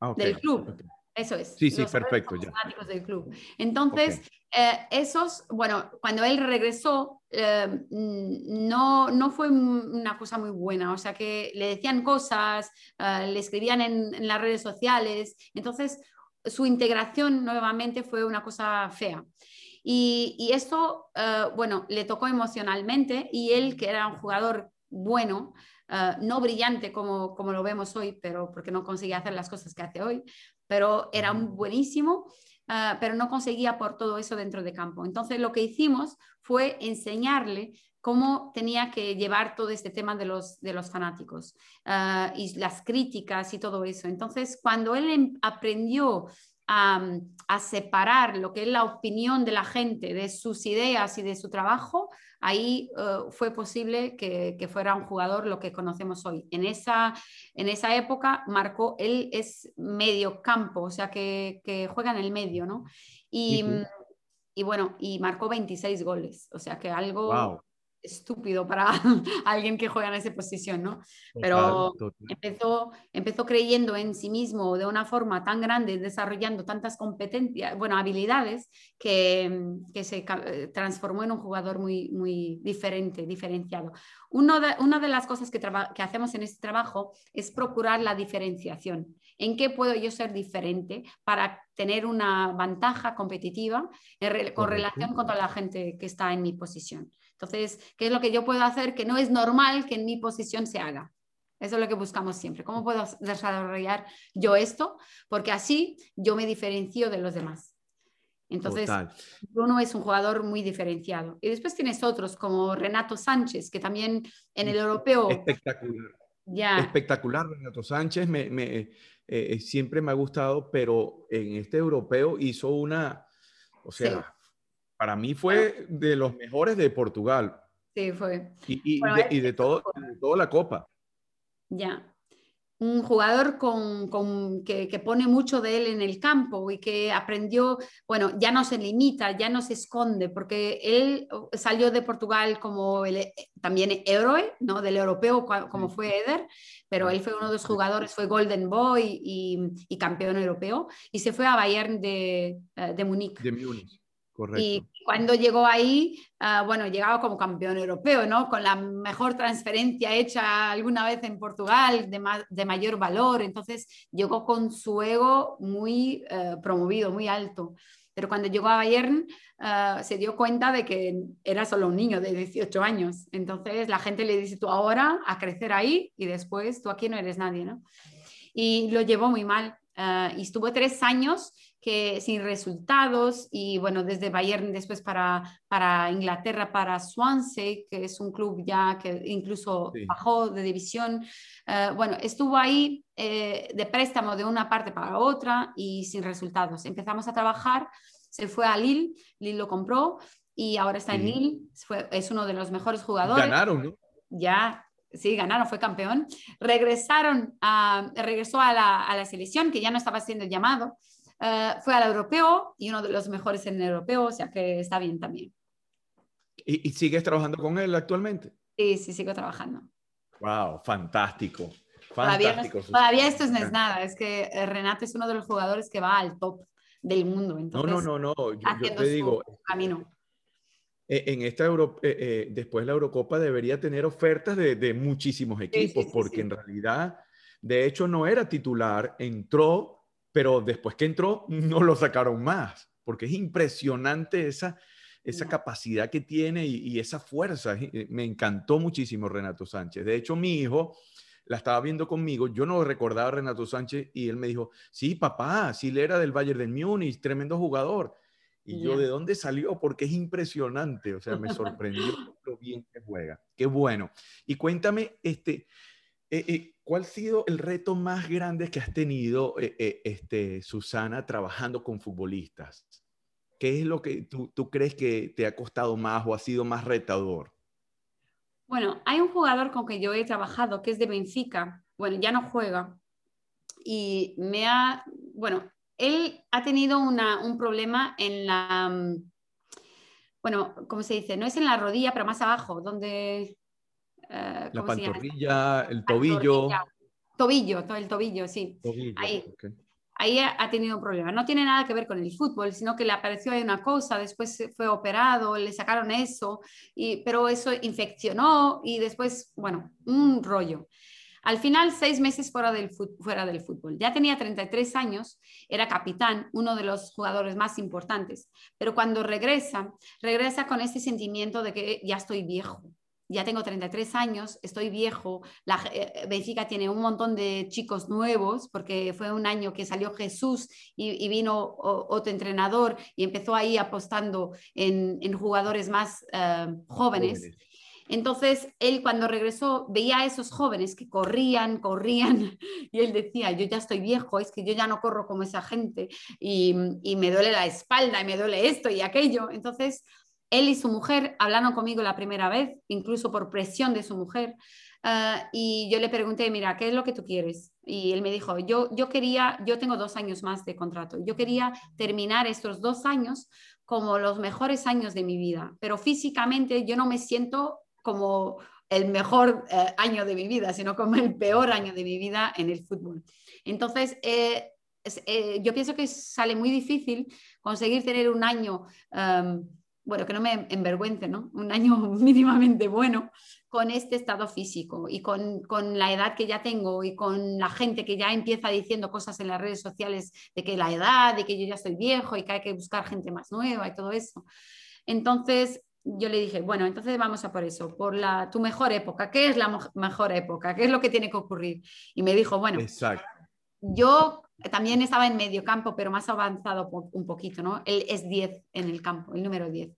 Ah, del club. Eso es. Sí, sí, perfecto. Ya. fanáticos del club. Entonces, eh, esos, bueno, cuando él regresó, eh, no, no fue una cosa muy buena. O sea, que le decían cosas, le escribían en, en, las redes sociales. Entonces, su integración nuevamente fue una cosa fea. Y, esto, eh, bueno, le tocó emocionalmente y él, que era un jugador bueno, eh, no brillante como, como lo vemos hoy, pero porque no conseguía hacer las cosas que hace hoy, pero era un buenísimo, eh, pero no conseguía por todo eso dentro de campo. Entonces lo que hicimos fue enseñarle cómo tenía que llevar todo este tema de los, de los fanáticos y las críticas y todo eso. Entonces, cuando él em, aprendió a, separar lo que es la opinión de la gente de sus ideas y de su trabajo, ahí eh, fue posible que, fuera un jugador lo que conocemos hoy. En esa, en esa época marcó, él es medio campo, o sea que, juega en el medio, ¿no? Y, y, bueno, y marcó 26 goles, o sea que algo estúpido para [LAUGHS] alguien que juega en esa posición, ¿no? Pero Empezó, empezó creyendo en sí mismo de una forma tan grande, desarrollando tantas competencias, bueno, habilidades, que, que se eh, transformó en un jugador muy, muy diferente, diferenciado. Uno de, una de las cosas que, que hacemos en este trabajo es procurar la diferenciación. ¿En qué puedo yo ser diferente para tener una ventaja competitiva con relación con toda la gente que está en mi posición? Entonces, ¿qué es lo que yo puedo hacer que no es normal que en mi posición se haga? Eso es lo que buscamos siempre. ¿Cómo puedo desarrollar yo esto? Porque así yo me diferencio de los demás. Entonces, uno es un jugador muy diferenciado. Y después tienes otros como Renato Sánchez, que también en el europeo... Espectacular. Espectacular, Renato Sánchez. Me, me, eh, siempre me ha gustado, pero en este europeo hizo una... O sea, para mí fue de los mejores de Portugal. Sí, fue. Y, de, todo, de toda la Copa. Ya. Un jugador con, que, pone mucho de él en el campo y que aprendió, bueno, ya no se limita, ya no se esconde, porque él salió de Portugal como el, también héroe, ¿no? Del europeo, como fue Eder, pero él fue uno de los jugadores, fue Golden Boy y, campeón europeo, y se fue a Bayern de, eh, de Múnich. De Múnich. Y cuando llegó ahí, ah, bueno, llegaba como campeón europeo, ¿no? Con la mejor transferencia hecha alguna vez en Portugal, de, de mayor valor. Entonces llegó con su ego muy eh, promovido, muy alto. Pero cuando llegó a Bayern ah, se dio cuenta de que era solo un niño de 18 años. Entonces la gente le dice, tú ahora a crecer ahí y después tú aquí no eres nadie, ¿no? Y lo llevó muy mal. Ah, y estuvo tres años que sin resultados y bueno, desde Bayern después para, para Inglaterra, para Swansea, que es un club ya que incluso bajó de división. Eh, bueno, estuvo ahí eh, de préstamo de una parte para otra y sin resultados. Empezamos a trabajar, se fue a Lille, Lille lo compró y ahora está en Lille, es uno de los mejores jugadores. Ganaron, ¿no? Ya, sí, ganaron, fue campeón. Regresaron a, regresó a la, a la selección, que ya no estaba siendo llamado. Eh, fue al europeo y uno de los mejores en el europeo, o sea que está bien también. ¿Y, sigues trabajando con él actualmente? Sí, sí, sigo trabajando. Wow, fantástico. Fantástico. Todavía, esto no es nada, es que eh, Renato es uno de los jugadores que va al top del mundo. no, no, no, no, yo, te digo, camino. Eh, en esta Euro, después la Eurocopa debería tener ofertas de, de muchísimos equipos, porque en realidad, de hecho, no era titular, entró pero después que entró no lo sacaron más, porque es impresionante esa, esa capacidad que tiene y, esa fuerza. Eh, me encantó muchísimo Renato Sánchez. De hecho, mi hijo la estaba viendo conmigo, yo no recordaba a Renato Sánchez y él me dijo, sí, papá, sí, él era del Bayern de Múnich, tremendo jugador. Y yo, ¿de dónde salió? Porque es impresionante, o sea, me sorprendió [LAUGHS] lo bien que juega. Qué bueno. Y cuéntame, este, eh, eh, ¿Cuál ha sido el reto más grande que has tenido, eh, este, Susana, trabajando con futbolistas? ¿Qué es lo que tú, crees que te ha costado más o ha sido más retador? Bueno, hay un jugador con que yo he trabajado que es de Benfica. Bueno, ya no juega. Y me ha, bueno, él ha tenido un problema en la, mm, bueno, ¿cómo se dice? No es en la rodilla, pero más abajo, donde eh, la pantorrilla, el tobillo. Tobillo, el tobillo, sí. ahí, ahí ha tenido un problema. No tiene nada que ver con el fútbol, sino que le apareció ahí una cosa, después fue operado, le sacaron eso, y, pero eso infeccionó y después, bueno, un rollo. Al final, seis meses fuera del, fuera del fútbol. Ya tenía 33 años, era capitán, uno de los jugadores más importantes, pero cuando regresa, regresa con ese sentimiento de que ya estoy viejo, ya tengo 33 años, estoy viejo, la, eh, Benfica tiene un montón de chicos nuevos, porque fue un año que salió Jesús y, vino otro entrenador y empezó ahí apostando en, jugadores más eh, jóvenes. Entonces, él cuando regresó veía a esos jóvenes que corrían, corrían, [LAUGHS] y él decía, yo ya estoy viejo, es que yo ya no corro como esa gente, y, y me duele la espalda, y me duele esto y aquello. Entonces, él y su mujer hablaron conmigo la primera vez, incluso por presión de su mujer, ah, y yo le pregunté, mira, ¿qué es lo que tú quieres? Y él me dijo, yo, yo quería, yo tengo dos años más de contrato, yo quería terminar estos dos años como los mejores años de mi vida, pero físicamente yo no me siento como el mejor eh, año de mi vida, sino como el peor año de mi vida en el fútbol. Entonces, eh, eh, yo pienso que sale muy difícil conseguir tener un año bueno, que no me envergüence, ¿no? Un año [LAUGHS] mínimamente bueno con este estado físico y con, la edad que ya tengo y con la gente que ya empieza diciendo cosas en las redes sociales de que la edad, de que yo ya estoy viejo y que hay que buscar gente más nueva y todo eso. Entonces, yo le dije, bueno, entonces vamos a por eso, por la, tu mejor época. ¿Qué es la mejor época? ¿Qué es lo que tiene que ocurrir? Y me dijo, bueno, yo también estaba en medio campo, pero más avanzado un poquito, ¿no? Él es 10 en el campo, el número 10.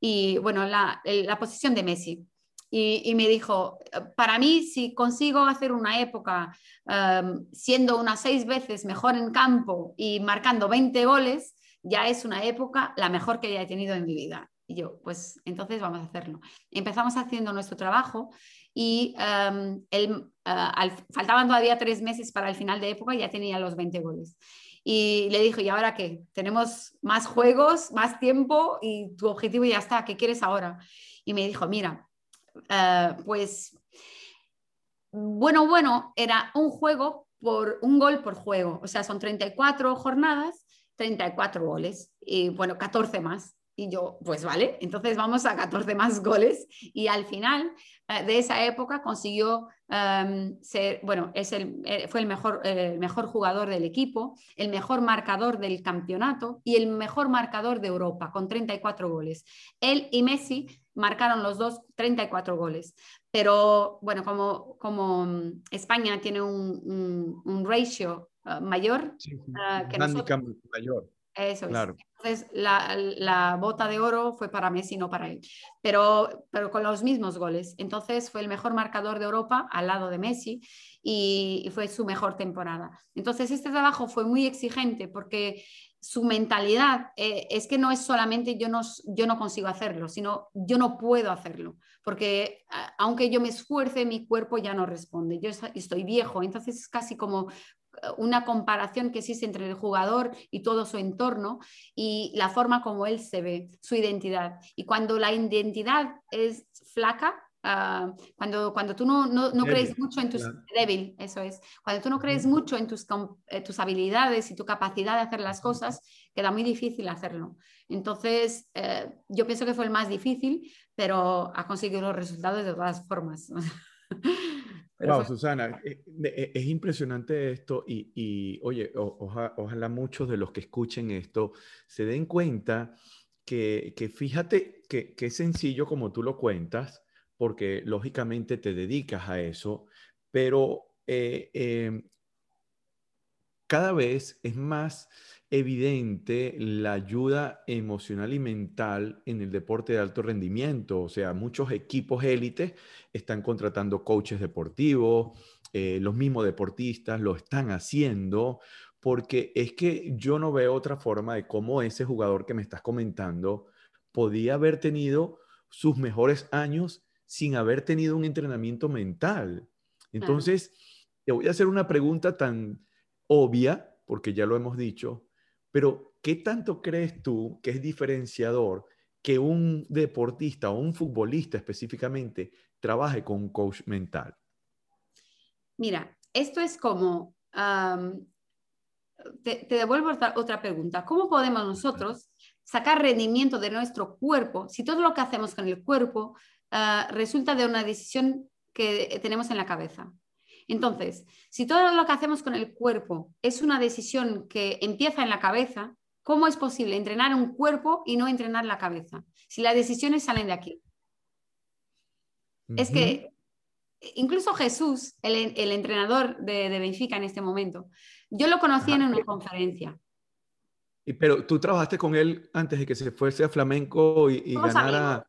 Y bueno, la, la posición de Messi. Y, me dijo, para mí, si consigo hacer una época em, siendo unas seis veces mejor en campo y marcando 20 goles, ya es una época la mejor que haya tenido en mi vida. Y yo, pues entonces vamos a hacerlo. Empezamos haciendo nuestro trabajo y um, faltaban todavía tres meses para el final de época y ya tenía los 20 goles. Y le dijo, ¿y ahora qué? Tenemos más juegos, más tiempo y tu objetivo ya está, ¿qué quieres ahora? Y me dijo, mira, eh, pues bueno, bueno, era un juego por un gol por juego, o sea, son 34 jornadas, 34 goles y bueno, 14 más. Y yo, pues vale, entonces vamos a 14 más goles. Y al final eh, de esa época consiguió em, ser, bueno, es el, eh, fue el mejor, el mejor jugador del equipo, el mejor marcador del campeonato y el mejor marcador de Europa, con 34 goles. Él y Messi marcaron los dos 34 goles. Pero bueno, como, como mm, España tiene un, un, ratio eh, mayor que nosotros, mayor Eso es. Entonces, la, la, bota de oro fue para Messi, no para él, pero, pero con los mismos goles. Entonces, fue el mejor marcador de Europa al lado de Messi y, y fue su mejor temporada. Entonces, este trabajo fue muy exigente porque su mentalidad eh, es que no es solamente yo no, yo no consigo hacerlo, sino yo no puedo hacerlo, porque aunque yo me esfuerce, mi cuerpo ya no responde, yo estoy viejo, entonces es casi como una comparación que existe entre el jugador y todo su entorno y la forma como él se ve, su identidad. Y cuando la identidad es flaca, Ah, cuando, cuando tú no, no, no crees mucho en tus... Débil, eso es. Cuando tú no crees mucho en tus, eh, tus habilidades y tu capacidad de hacer las cosas, queda muy difícil hacerlo. Entonces, eh, yo pienso que fue el más difícil, pero ha conseguido los resultados de todas formas. [LAUGHS] wow, Susana, eh, es impresionante esto y, y oye, ojalá muchos de los que escuchen esto se den cuenta que, que fíjate que, que es sencillo como tú lo cuentas, porque lógicamente te dedicas a eso, pero eh, cada vez es más evidente la ayuda emocional y mental en el deporte de alto rendimiento. O sea, muchos equipos élites están contratando coaches deportivos, eh, los mismos deportistas lo están haciendo, porque es que yo no veo otra forma de cómo ese jugador que me estás comentando podía haber tenido sus mejores años sin haber tenido un entrenamiento mental. Entonces, te voy a hacer una pregunta tan obvia, porque ya lo hemos dicho, pero ¿qué tanto crees tú que es diferenciador que un deportista o un futbolista específicamente trabaje con un coach mental? Mira, esto es como, te, devuelvo otra pregunta, ¿cómo podemos nosotros sacar rendimiento de nuestro cuerpo si todo lo que hacemos con el cuerpo Ah, resulta de una decisión que tenemos en la cabeza. Entonces, si todo lo que hacemos con el cuerpo es una decisión que empieza en la cabeza, ¿cómo es posible entrenar un cuerpo y no entrenar la cabeza? Si las decisiones salen de aquí. Es que incluso Jesús, el, entrenador de, Benfica en este momento, yo lo conocí en una conferencia. Pero tú trabajaste con él antes de que se fuese a flamenco y, ganara.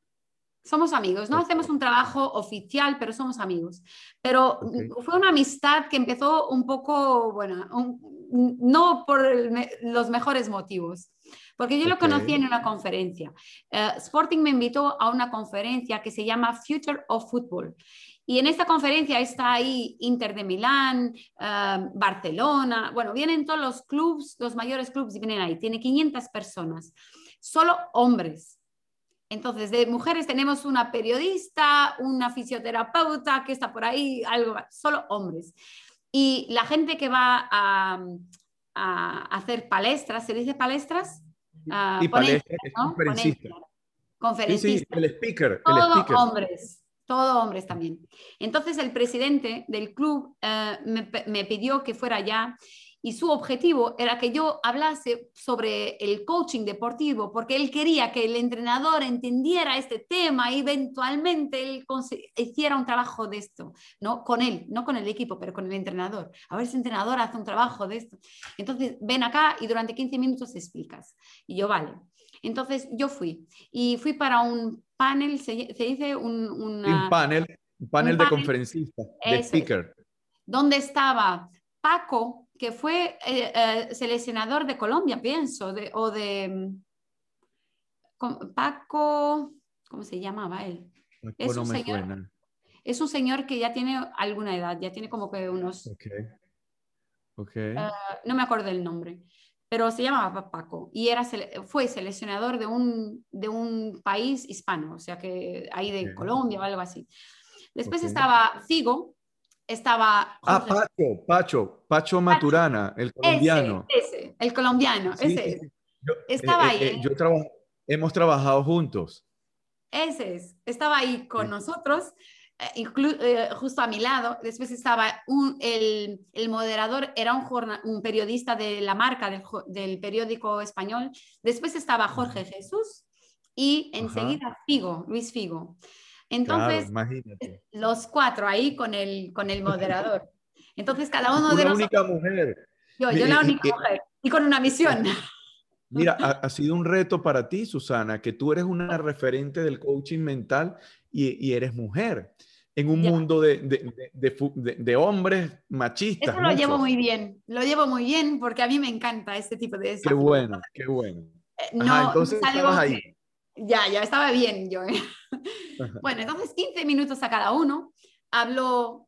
Somos amigos, no hacemos un trabajo oficial, pero somos amigos. Pero fue una amistad que empezó un poco, bueno, no por los mejores motivos, porque yo lo conocí en una conferencia. Eh, Sporting me invitó a una conferencia que se llama Future of Football. Y en esta conferencia está ahí Inter de Milán, eh, Barcelona, bueno, vienen todos los clubes, los mayores clubes vienen ahí, tiene 500 personas, solo hombres entonces, de mujeres tenemos una periodista, una fisioterapeuta que está por ahí, algo, solo hombres. Y la gente que va a, hacer palestras, ¿se dice palestras? y palestras, ¿no? conferencista. el speaker. Todo hombres, todo hombres también. Entonces, el presidente del club eh, me, me pidió que fuera allá y su objetivo era que yo hablase sobre el coaching deportivo, porque él quería que el entrenador entendiera este tema y eventualmente él hiciera un trabajo de esto, ¿no? Con él, no con el equipo, pero con el entrenador. A ver si el entrenador hace un trabajo de esto. Entonces, ven acá y durante 15 minutos explicas. Y yo, vale. Entonces, yo fui. Y fui para un panel, se, dice un, un panel, un panel de conferencistas, de speaker. Donde estaba Paco, que fue eh, eh, seleccionador de Colombia, pienso, de, o de mm, Paco, ¿cómo se llamaba él? Es un, señor, es un, señor, que ya tiene alguna edad, ya tiene como que unos... Okay. Eh, no me acuerdo el nombre, pero se llamaba Paco y era, fue seleccionador de un, de un país hispano, o sea que ahí de Colombia o algo así. Después estaba Figo, estaba... ah, Pacho, Pacho, Pacho Maturana, el colombiano. Ese, el colombiano, ese estaba eh, ahí. Eh, yo hemos trabajado juntos. Ese es, estaba ahí con nosotros, eh, justo a mi lado. Después estaba un, el, el, moderador, era un, un, periodista de la marca del, del, periódico español. Después estaba Jorge Jesús y enseguida Figo, Luis Figo. Entonces, los cuatro ahí con el, con el moderador. [LAUGHS] Entonces, cada uno de nosotros... La única mujer. Yo, yo la única mujer. Y con una misión. [LAUGHS] Mira, ha, sido un reto para ti, Susana, que tú eres una referente del coaching mental y, eres mujer en un mundo de, de, de, hombres machistas. Eso lo llevo muy bien, lo llevo muy bien porque a mí me encanta este tipo de... Qué bueno, qué bueno. Eh, no, entonces ahí. Ya, ya estaba bien yo. ¿eh? bueno, entonces 15 minutos a cada uno. Habló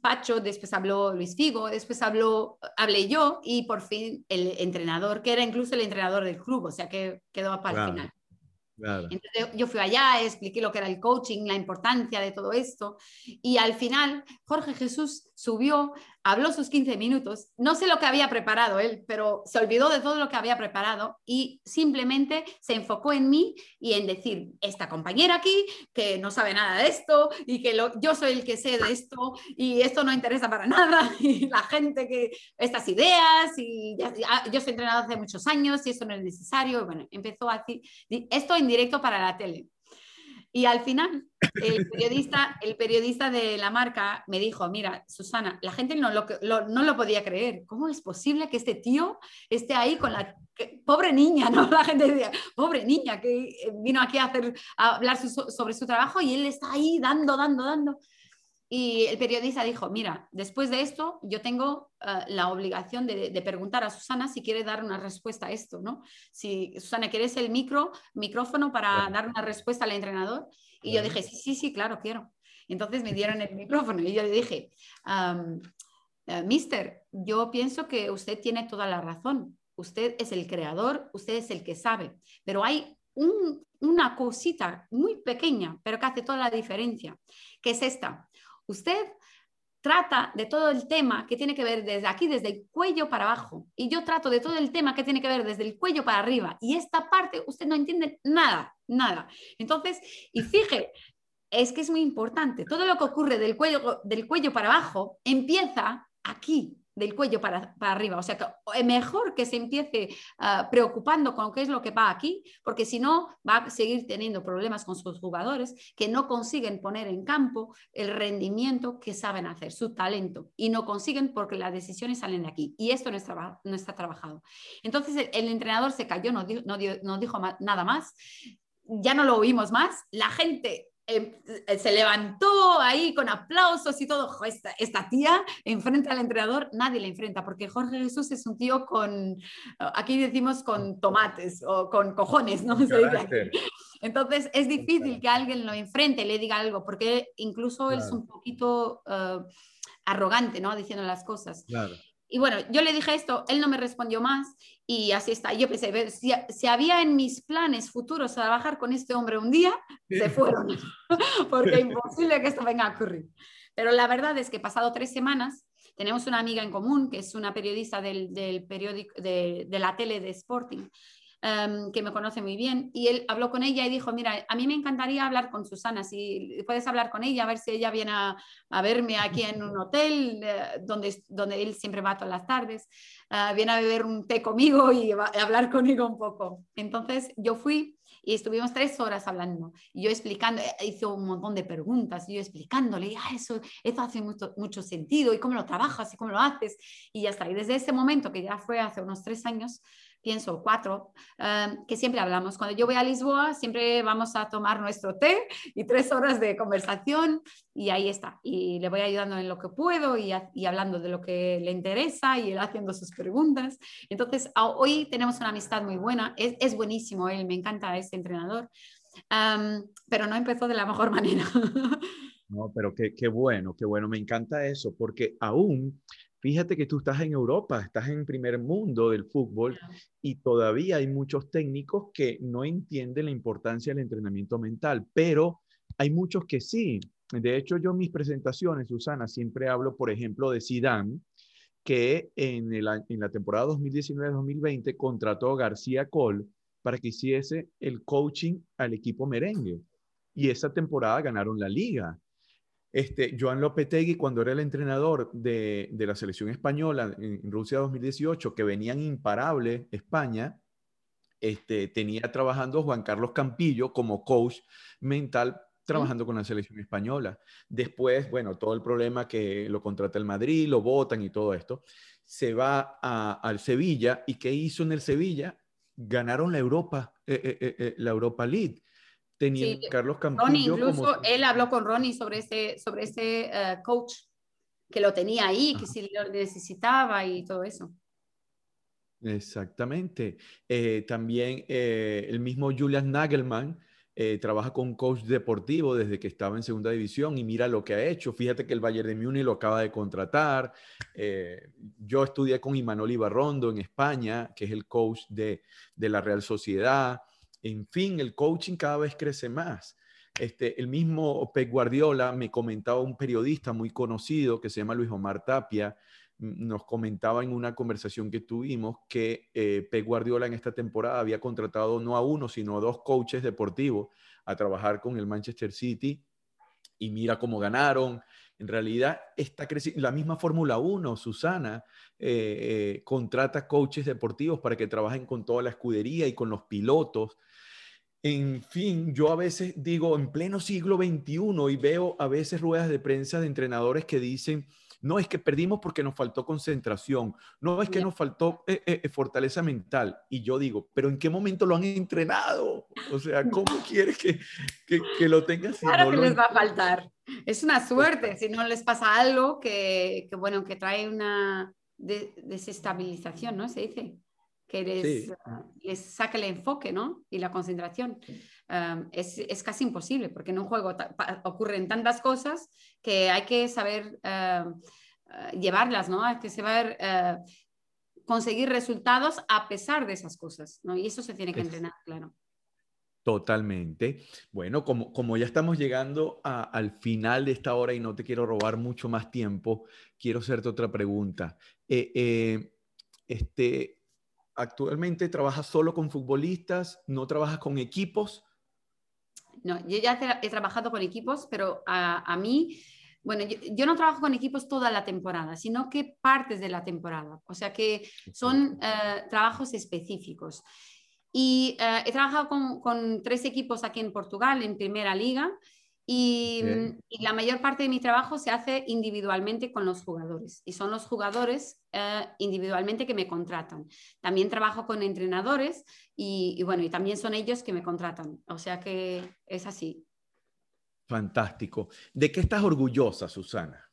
Pacho, después habló Luis Figo, después habló, hablé yo y por fin el entrenador, que era incluso el entrenador del club, o sea que quedó para el final. Entonces yo fui allá, expliqué lo que era el coaching, la importancia de todo esto y al final Jorge Jesús subió, habló sus 15 minutos, no sé lo que había preparado él, pero se olvidó de todo lo que había preparado y simplemente se enfocó en mí y en decir, esta compañera aquí que no sabe nada de esto y que yo soy el que sé de esto y esto no interesa para nada [LAUGHS] y la gente que estas ideas y yo soy entrenador hace muchos años y eso no es necesario. Bueno, empezó a decir esto en directo para la tele. Y al final, el periodista, el periodista de la marca me dijo, mira, Susana, la gente no lo, no lo podía creer. ¿Cómo es posible que este tío esté ahí con la... pobre niña, [LAUGHS] ¿no? La gente decía, pobre niña, que vino aquí a, hacer, hablar sobre su trabajo y él está ahí dando, dando, dando. Y el periodista dijo, mira, después de esto yo tengo eh, la obligación de, preguntar a Susana si quiere dar una respuesta a esto, ¿no? Si Susana, ¿quieres el micro, micrófono para dar una respuesta al entrenador? Y yo dije, sí, sí, sí, claro, quiero. Entonces me dieron el micrófono y yo le dije, eh, Mister, yo pienso que usted tiene toda la razón. Usted es el creador, usted es el que sabe, pero hay una cosita muy pequeña, pero que hace toda la diferencia, que es esta Usted trata de todo el tema que tiene que ver desde aquí, desde el cuello para abajo, y yo trato de todo el tema que tiene que ver desde el cuello para arriba, y esta parte usted no entiende nada, nada. Entonces, y fije, es que es muy importante, todo lo que ocurre del cuello, del cuello para abajo empieza aquí, del cuello para, arriba. O sea que es mejor que se empiece ah, preocupando con qué es lo que va aquí, porque si no va a seguir teniendo problemas con sus jugadores que no consiguen poner en campo el rendimiento que saben hacer, su talento, y no consiguen porque las decisiones salen de aquí. Y esto no está, no está trabajado. Entonces el, entrenador se cayó, no, no, no dijo nada más. Ya no lo oímos más. La gente eh, se levantó ahí con aplausos y todo. Esta, esta, tía enfrenta al entrenador, nadie le enfrenta, porque Jorge Jesús es un tío con, aquí decimos con tomates o con cojones, ¿no? [LAUGHS] Entonces es difícil que alguien lo enfrente, le diga algo, porque incluso él es un poquito eh, arrogante, ¿no? Diciendo las cosas. Claro. Y bueno, yo le dije esto, él no me respondió más y así está. Yo pensé, si, si había en mis planes futuros trabajar con este hombre un día, se fueron, [LAUGHS] porque es imposible que esto venga a ocurrir. Pero la verdad es que pasado tres semanas, tenemos una amiga en común que es una periodista del, del periódico, de, de, la tele de Sporting, Em, que me conoce muy bien, y él habló con ella y dijo, mira, a mí me encantaría hablar con Susana, si puedes hablar con ella, a ver si ella viene a, verme aquí en un hotel eh, donde, donde él siempre va todas las tardes, eh, viene a beber un té conmigo y a hablar conmigo un poco. Entonces yo fui y estuvimos tres horas hablando, yo explicando, eh, hizo un montón de preguntas, yo explicándole, ah, eso, eso hace mucho, mucho sentido, y cómo lo trabajas, y cómo lo haces, y ya está. Y desde ese momento, que ya fue hace unos tres años, pienso cuatro, em, que siempre hablamos. Cuando yo voy a Lisboa, siempre vamos a tomar nuestro té y tres horas de conversación y ahí está. Y le voy ayudando en lo que puedo y, y hablando de lo que le interesa y él haciendo sus preguntas. Entonces, hoy tenemos una amistad muy buena. Es, es buenísimo él, me encanta este entrenador, em, pero no empezó de la mejor [LAUGHS] manera. No, pero qué, qué bueno, qué bueno, me encanta eso, porque aún Fíjate que tú estás en Europa, estás en primer mundo del fútbol y todavía hay muchos técnicos que no entienden la importancia del entrenamiento mental, pero hay muchos que sí. De hecho, yo en mis presentaciones, Susana, siempre hablo, por ejemplo, de Zidane, que en, en la temporada 2019-2020 contrató a García Cole para que hiciese el coaching al equipo merengue. Y esa temporada ganaron la liga. Este, Joan Lopetegui, cuando era el entrenador de, la selección española en, Rusia 2018, que venían imparable España, este, tenía trabajando Juan Carlos Campillo como coach mental trabajando con la selección española. Después, bueno, todo el problema que lo contrata el Madrid, lo votan y todo esto, se va al Sevilla y ¿qué hizo en el Sevilla? ganaron la Europa, la Europa League. Tenía Carlos Campillo incluso él habló con Ronnie sobre ese, sobre ese coach que lo tenía ahí, que si lo necesitaba y todo eso. Exactamente. también el mismo Julian Nagelman eh, trabaja con coach deportivo desde que estaba en segunda división y mira lo que ha hecho. Fíjate que el Bayern de Múnich lo acaba de contratar. Eh, yo estudié con Imanol Ibarrondo en España, que es el coach de, la Real Sociedad. En fin, el coaching cada vez crece más. Este, el mismo Pep Guardiola me comentaba un periodista muy conocido que se llama Luis Omar Tapia, nos comentaba en una conversación que tuvimos que eh, Pep Guardiola en esta temporada había contratado no a uno, sino a dos coaches deportivos a trabajar con el Manchester City y mira cómo ganaron. En realidad está creciendo. La misma Fórmula 1, Susana, eh, eh, contrata coaches deportivos para que trabajen con toda la escudería y con los pilotos. En fin, yo a veces digo, en pleno siglo XXI y veo a veces ruedas de prensa de entrenadores que dicen, no es que perdimos porque nos faltó concentración, no es que nos faltó eh, eh, eh, fortaleza mental. Y yo digo, pero ¿en qué momento lo han entrenado? O sea, ¿cómo [LAUGHS] quieres que, que, lo tengan? claro que les va a faltar. Es una suerte si no les pasa algo que, que bueno, que trae una desestabilización, ¿no? Se dice que les, les saque el enfoque ¿no? y la concentración. es, es, casi imposible porque en un juego ocurren tantas cosas que hay que saber llevarlas, ¿no? hay que saber conseguir resultados a pesar de esas cosas. ¿no? Y eso se tiene que entrenar, claro. Totalmente. Bueno, como, como ya estamos llegando al final de esta hora y no te quiero robar mucho más tiempo, quiero hacerte otra pregunta. Eh, eh, este, actualmente trabajas solo con futbolistas, no trabajas con equipos. No, yo ya he trabajado con equipos, pero a, mí, bueno, yo, no trabajo con equipos toda la temporada, sino que partes de la temporada, o sea que son eh, trabajos específicos. Y eh, he trabajado con, con, tres equipos aquí en Portugal, en Primera Liga, Mm, y, la mayor parte de mi trabajo se hace individualmente con los jugadores y son los jugadores eh, individualmente que me contratan. También trabajo con entrenadores y, bueno, y también son ellos que me contratan. O sea que es así. Fantástico. ¿De qué estás orgullosa, Susana?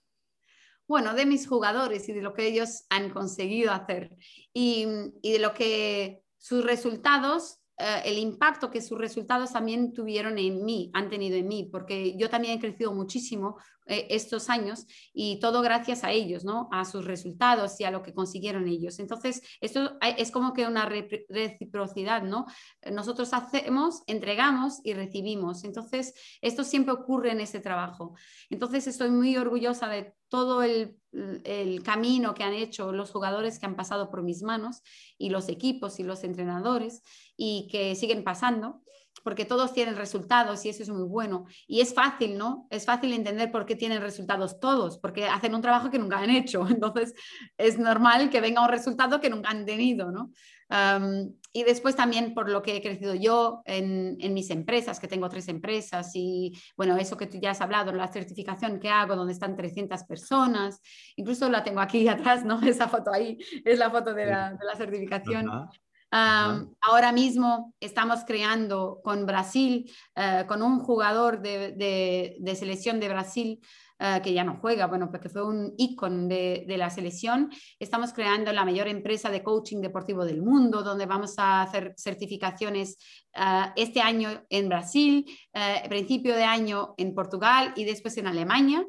Bueno, de mis jugadores y de lo que ellos han conseguido hacer y, y de lo que sus resultados eh, el impacto que sus resultados también tuvieron en mí, han tenido en mí, porque yo también he crecido muchísimo estos años y todo gracias a ellos, ¿no? A sus resultados y a lo que consiguieron ellos. Entonces, esto es como que una reciprocidad, ¿no? Nosotros hacemos, entregamos y recibimos. Entonces, esto siempre ocurre en ese trabajo. Entonces, estoy muy orgullosa de todo el, el, camino que han hecho los jugadores que han pasado por mis manos y los equipos y los entrenadores y que siguen pasando, porque todos tienen resultados y eso es muy bueno. Y es fácil, ¿no? Es fácil entender por qué tienen resultados todos, porque hacen un trabajo que nunca han [LAUGHS] hecho. Entonces es normal que venga un resultado que nunca han tenido, ¿no? y después también por lo que he crecido yo en, en, mis empresas, que tengo tres empresas y bueno, eso que tú ya has hablado, la certificación que hago donde están 300 personas, incluso la tengo aquí [LAUGHS] atrás, ¿no? Esa foto ahí es la foto de la, de la certificación ahora mismo estamos creando con Brasil, eh, con un jugador de, de, selección de Brasil eh, que ya no juega, bueno, porque fue un ícono de, de, la selección. Estamos creando la mayor empresa de coaching deportivo del mundo, donde vamos a hacer certificaciones eh, este año en Brasil, principio de año en Portugal y después en Alemania.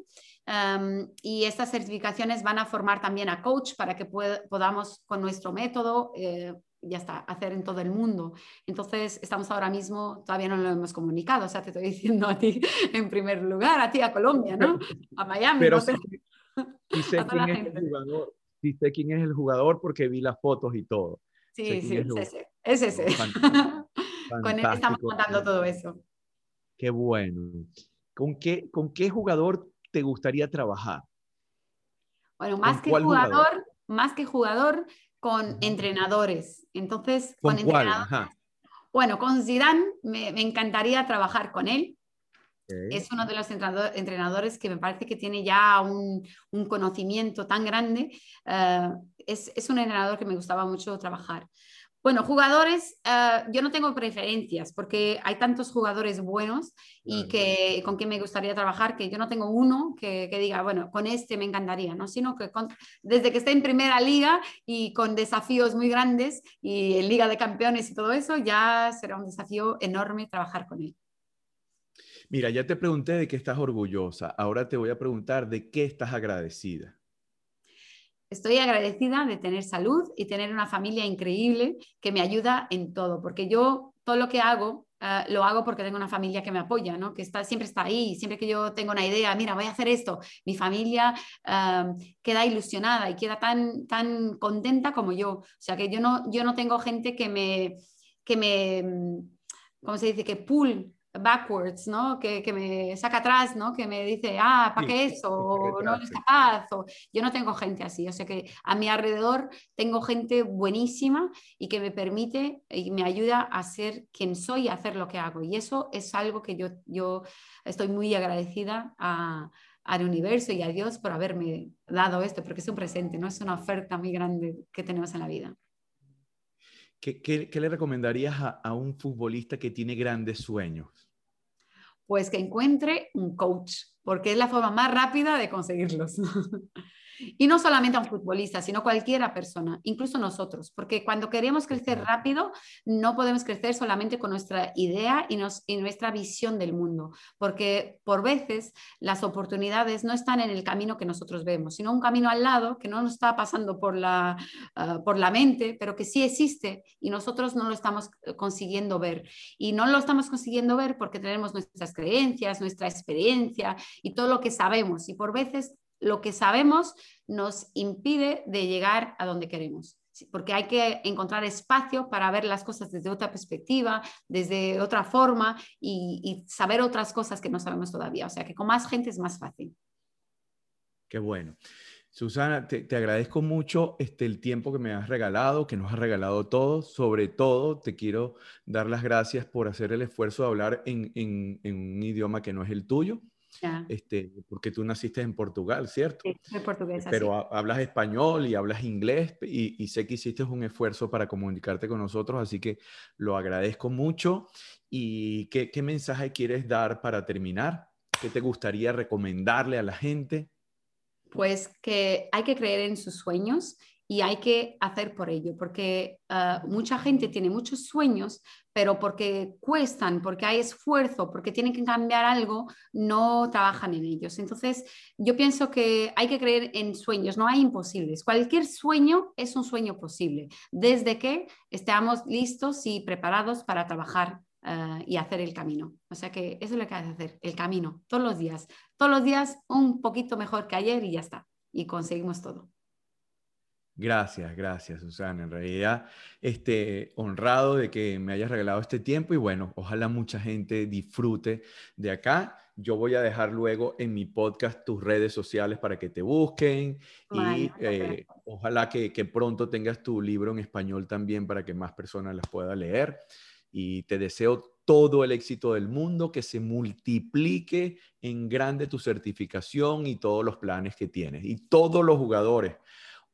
y estas certificaciones van a formar también a coach para que podamos con nuestro método ya está, hacer en todo el mundo. Entonces, estamos ahora mismo, todavía no lo hemos comunicado, o sea, te estoy [LAUGHS] diciendo a ti en primer lugar, a ti a Colombia, ¿no? A Miami. Pero sé, sé [LAUGHS] quién es el jugador, sí sé quién es el jugador porque vi las fotos y todo. Sí, sí, es, ese, es ese. [LAUGHS] Con él estamos contando todo eso. Qué bueno. ¿Con qué, ¿Con qué jugador te gustaría trabajar? Bueno, más que jugador, más que jugador, con entrenadores. Entonces, con, entrenadores. Bueno, con Zidane me, encantaría trabajar con él. Es uno de los entrenadores que me parece que tiene ya un, conocimiento tan grande. Eh, es, un entrenador que me gustaba mucho trabajar. Bueno, jugadores, eh, yo no tengo preferencias porque hay tantos jugadores buenos y que con quien me gustaría trabajar que yo no tengo uno que, diga, bueno, con este me encantaría, ¿no? Sino que desde que esté en primera liga y con desafíos muy grandes y en Liga de Campeones y todo eso, ya será un desafío enorme trabajar con él. Mira, ya te pregunté de qué estás orgullosa, ahora te voy a preguntar de qué estás agradecida. Estoy agradecida de tener salud y tener una familia increíble que me ayuda en todo, porque yo todo lo que hago eh, lo hago porque tengo una familia que me apoya, ¿no? que está, siempre está ahí, siempre que yo tengo una idea, mira, voy a hacer esto, mi familia eh, queda ilusionada y queda tan, tan contenta como yo. O sea que yo no, yo no tengo gente que me, que me, ¿cómo se dice? Que pull backwards, ¿no? Que, me saca atrás, ¿no? Que me dice, ah, ¿para qué eso? O no eres capaz. O... Yo no tengo gente así. O sea que a mi alrededor tengo gente buenísima y que me permite y me ayuda a ser quien soy y a hacer lo que hago. Y eso es algo que yo, yo estoy muy agradecida al universo y a Dios por haberme dado esto, porque es un presente, ¿no? Es una oferta muy grande que tenemos en la vida. ¿Qué, le recomendarías a, un futbolista que tiene grandes sueños? Pues que encuentre un coach, porque es la forma más rápida de conseguirlos. [LAUGHS] Y no solamente a un futbolista, sino cualquiera persona, incluso nosotros, porque cuando queremos crecer rápido, no podemos crecer solamente con nuestra idea y, nuestra visión del mundo, porque por veces las oportunidades no están en el camino que nosotros vemos, sino un camino al lado que no nos está pasando por la, ah, por la mente, pero que sí existe y nosotros no lo estamos eh, consiguiendo ver. Y no lo estamos consiguiendo ver porque tenemos nuestras creencias, nuestra experiencia y todo lo que sabemos. Y por veces lo que sabemos nos impide de llegar a donde queremos porque hay que encontrar espacio para ver las cosas desde otra perspectiva, desde otra forma y, saber otras cosas que no sabemos todavía. O sea que con más gente es más fácil. Qué bueno. Susana, te, agradezco mucho este, el tiempo que me has regalado, que nos has regalado todo. Sobre todo, te quiero dar las gracias por hacer el esfuerzo de hablar en un idioma que no es el tuyo. Este, porque tú naciste en Portugal, ¿cierto? Sí, soy portuguesa. Pero hablas español y hablas inglés y, sé que hiciste un esfuerzo para comunicarte con nosotros, así que lo agradezco mucho. ¿Y qué, qué mensaje quieres dar para terminar? ¿Qué te gustaría recomendarle a la gente? Pues que hay que creer en sus sueños y hay que hacer por ello, porque ah, mucha gente tiene muchos sueños, pero porque cuestan, porque hay esfuerzo, porque tienen que cambiar algo, no trabajan en ellos. Entonces, yo pienso que hay que creer en sueños, no hay imposibles. Cualquier sueño es un sueño posible, desde que estemos listos y preparados para trabajar ah, y hacer el camino. O sea que eso es lo que hay que hacer, el camino, todos los días. Todos los días un poquito mejor que ayer y ya está. Y conseguimos todo. Gracias, gracias, Susana. En realidad, este, honrado de que me hayas regalado este tiempo y bueno, ojalá mucha gente disfrute de acá. Yo voy a dejar luego en mi podcast tus redes sociales para que te busquen y eh, ojalá que, que pronto tengas tu libro en español también para que más personas las puedan leer. Y te deseo todo el éxito del mundo, que se multiplique en grande tu certificación y todos los planes que tienes. Y todos los jugadores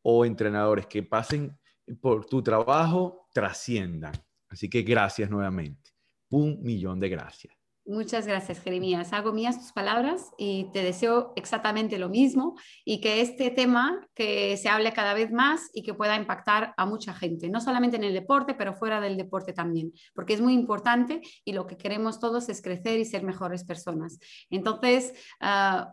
o entrenadores que pasen por tu trabajo trasciendan. Así que gracias nuevamente. Un millón de gracias. Muchas gracias, Jeremías. Hago mías tus palabras y te deseo exactamente lo mismo y que este tema que se hable cada vez más y que pueda impactar a mucha gente, no solamente en el deporte, pero fuera del deporte también, porque es muy importante y lo que queremos todos es crecer y ser mejores personas. Entonces, uh,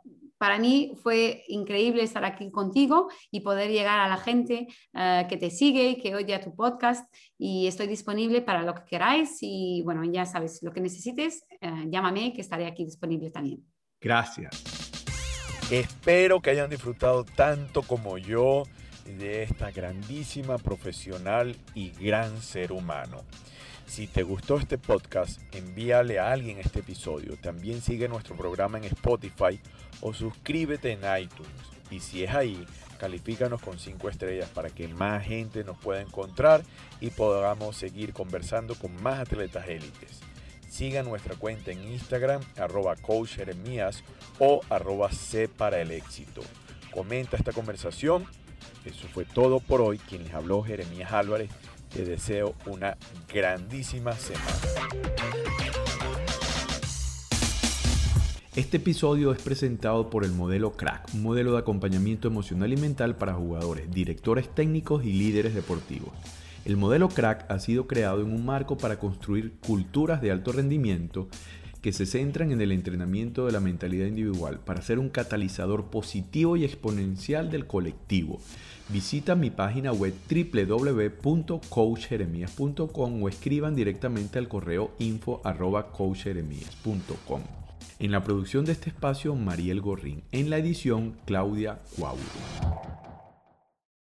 para mí fue increíble estar aquí contigo y poder llegar a la gente eh, que te sigue y que oye a tu podcast y estoy disponible para lo que queráis y bueno, ya sabes, lo que necesites, eh, llámame que estaré aquí disponible también. Gracias. Espero que hayan disfrutado tanto como yo de esta grandísima profesional y gran ser humano. Si te gustó este podcast, envíale a alguien este episodio. También sigue nuestro programa en Spotify o suscríbete en iTunes. Y si es ahí, califícanos con 5 estrellas para que más gente nos pueda encontrar y podamos seguir conversando con más atletas élites. Siga nuestra cuenta en Instagram, arroba coach o arroba C para el éxito. Comenta esta conversación. Eso fue todo por hoy. Quien les habló, Jeremías Álvarez. Les deseo una grandísima semana. Este episodio es presentado por el modelo CRACK, un modelo de acompañamiento emocional y mental para jugadores, directores técnicos y líderes deportivos. El modelo CRACK ha sido creado en un marco para construir culturas de alto rendimiento que se centran en el entrenamiento de la mentalidad individual para ser un catalizador positivo y exponencial del colectivo. Visita mi página web www.coachjeremías.com o escriban directamente al correo info.coachjeremías.com. En la producción de este espacio, Mariel Gorrín. En la edición, Claudia Cuauhtémoc.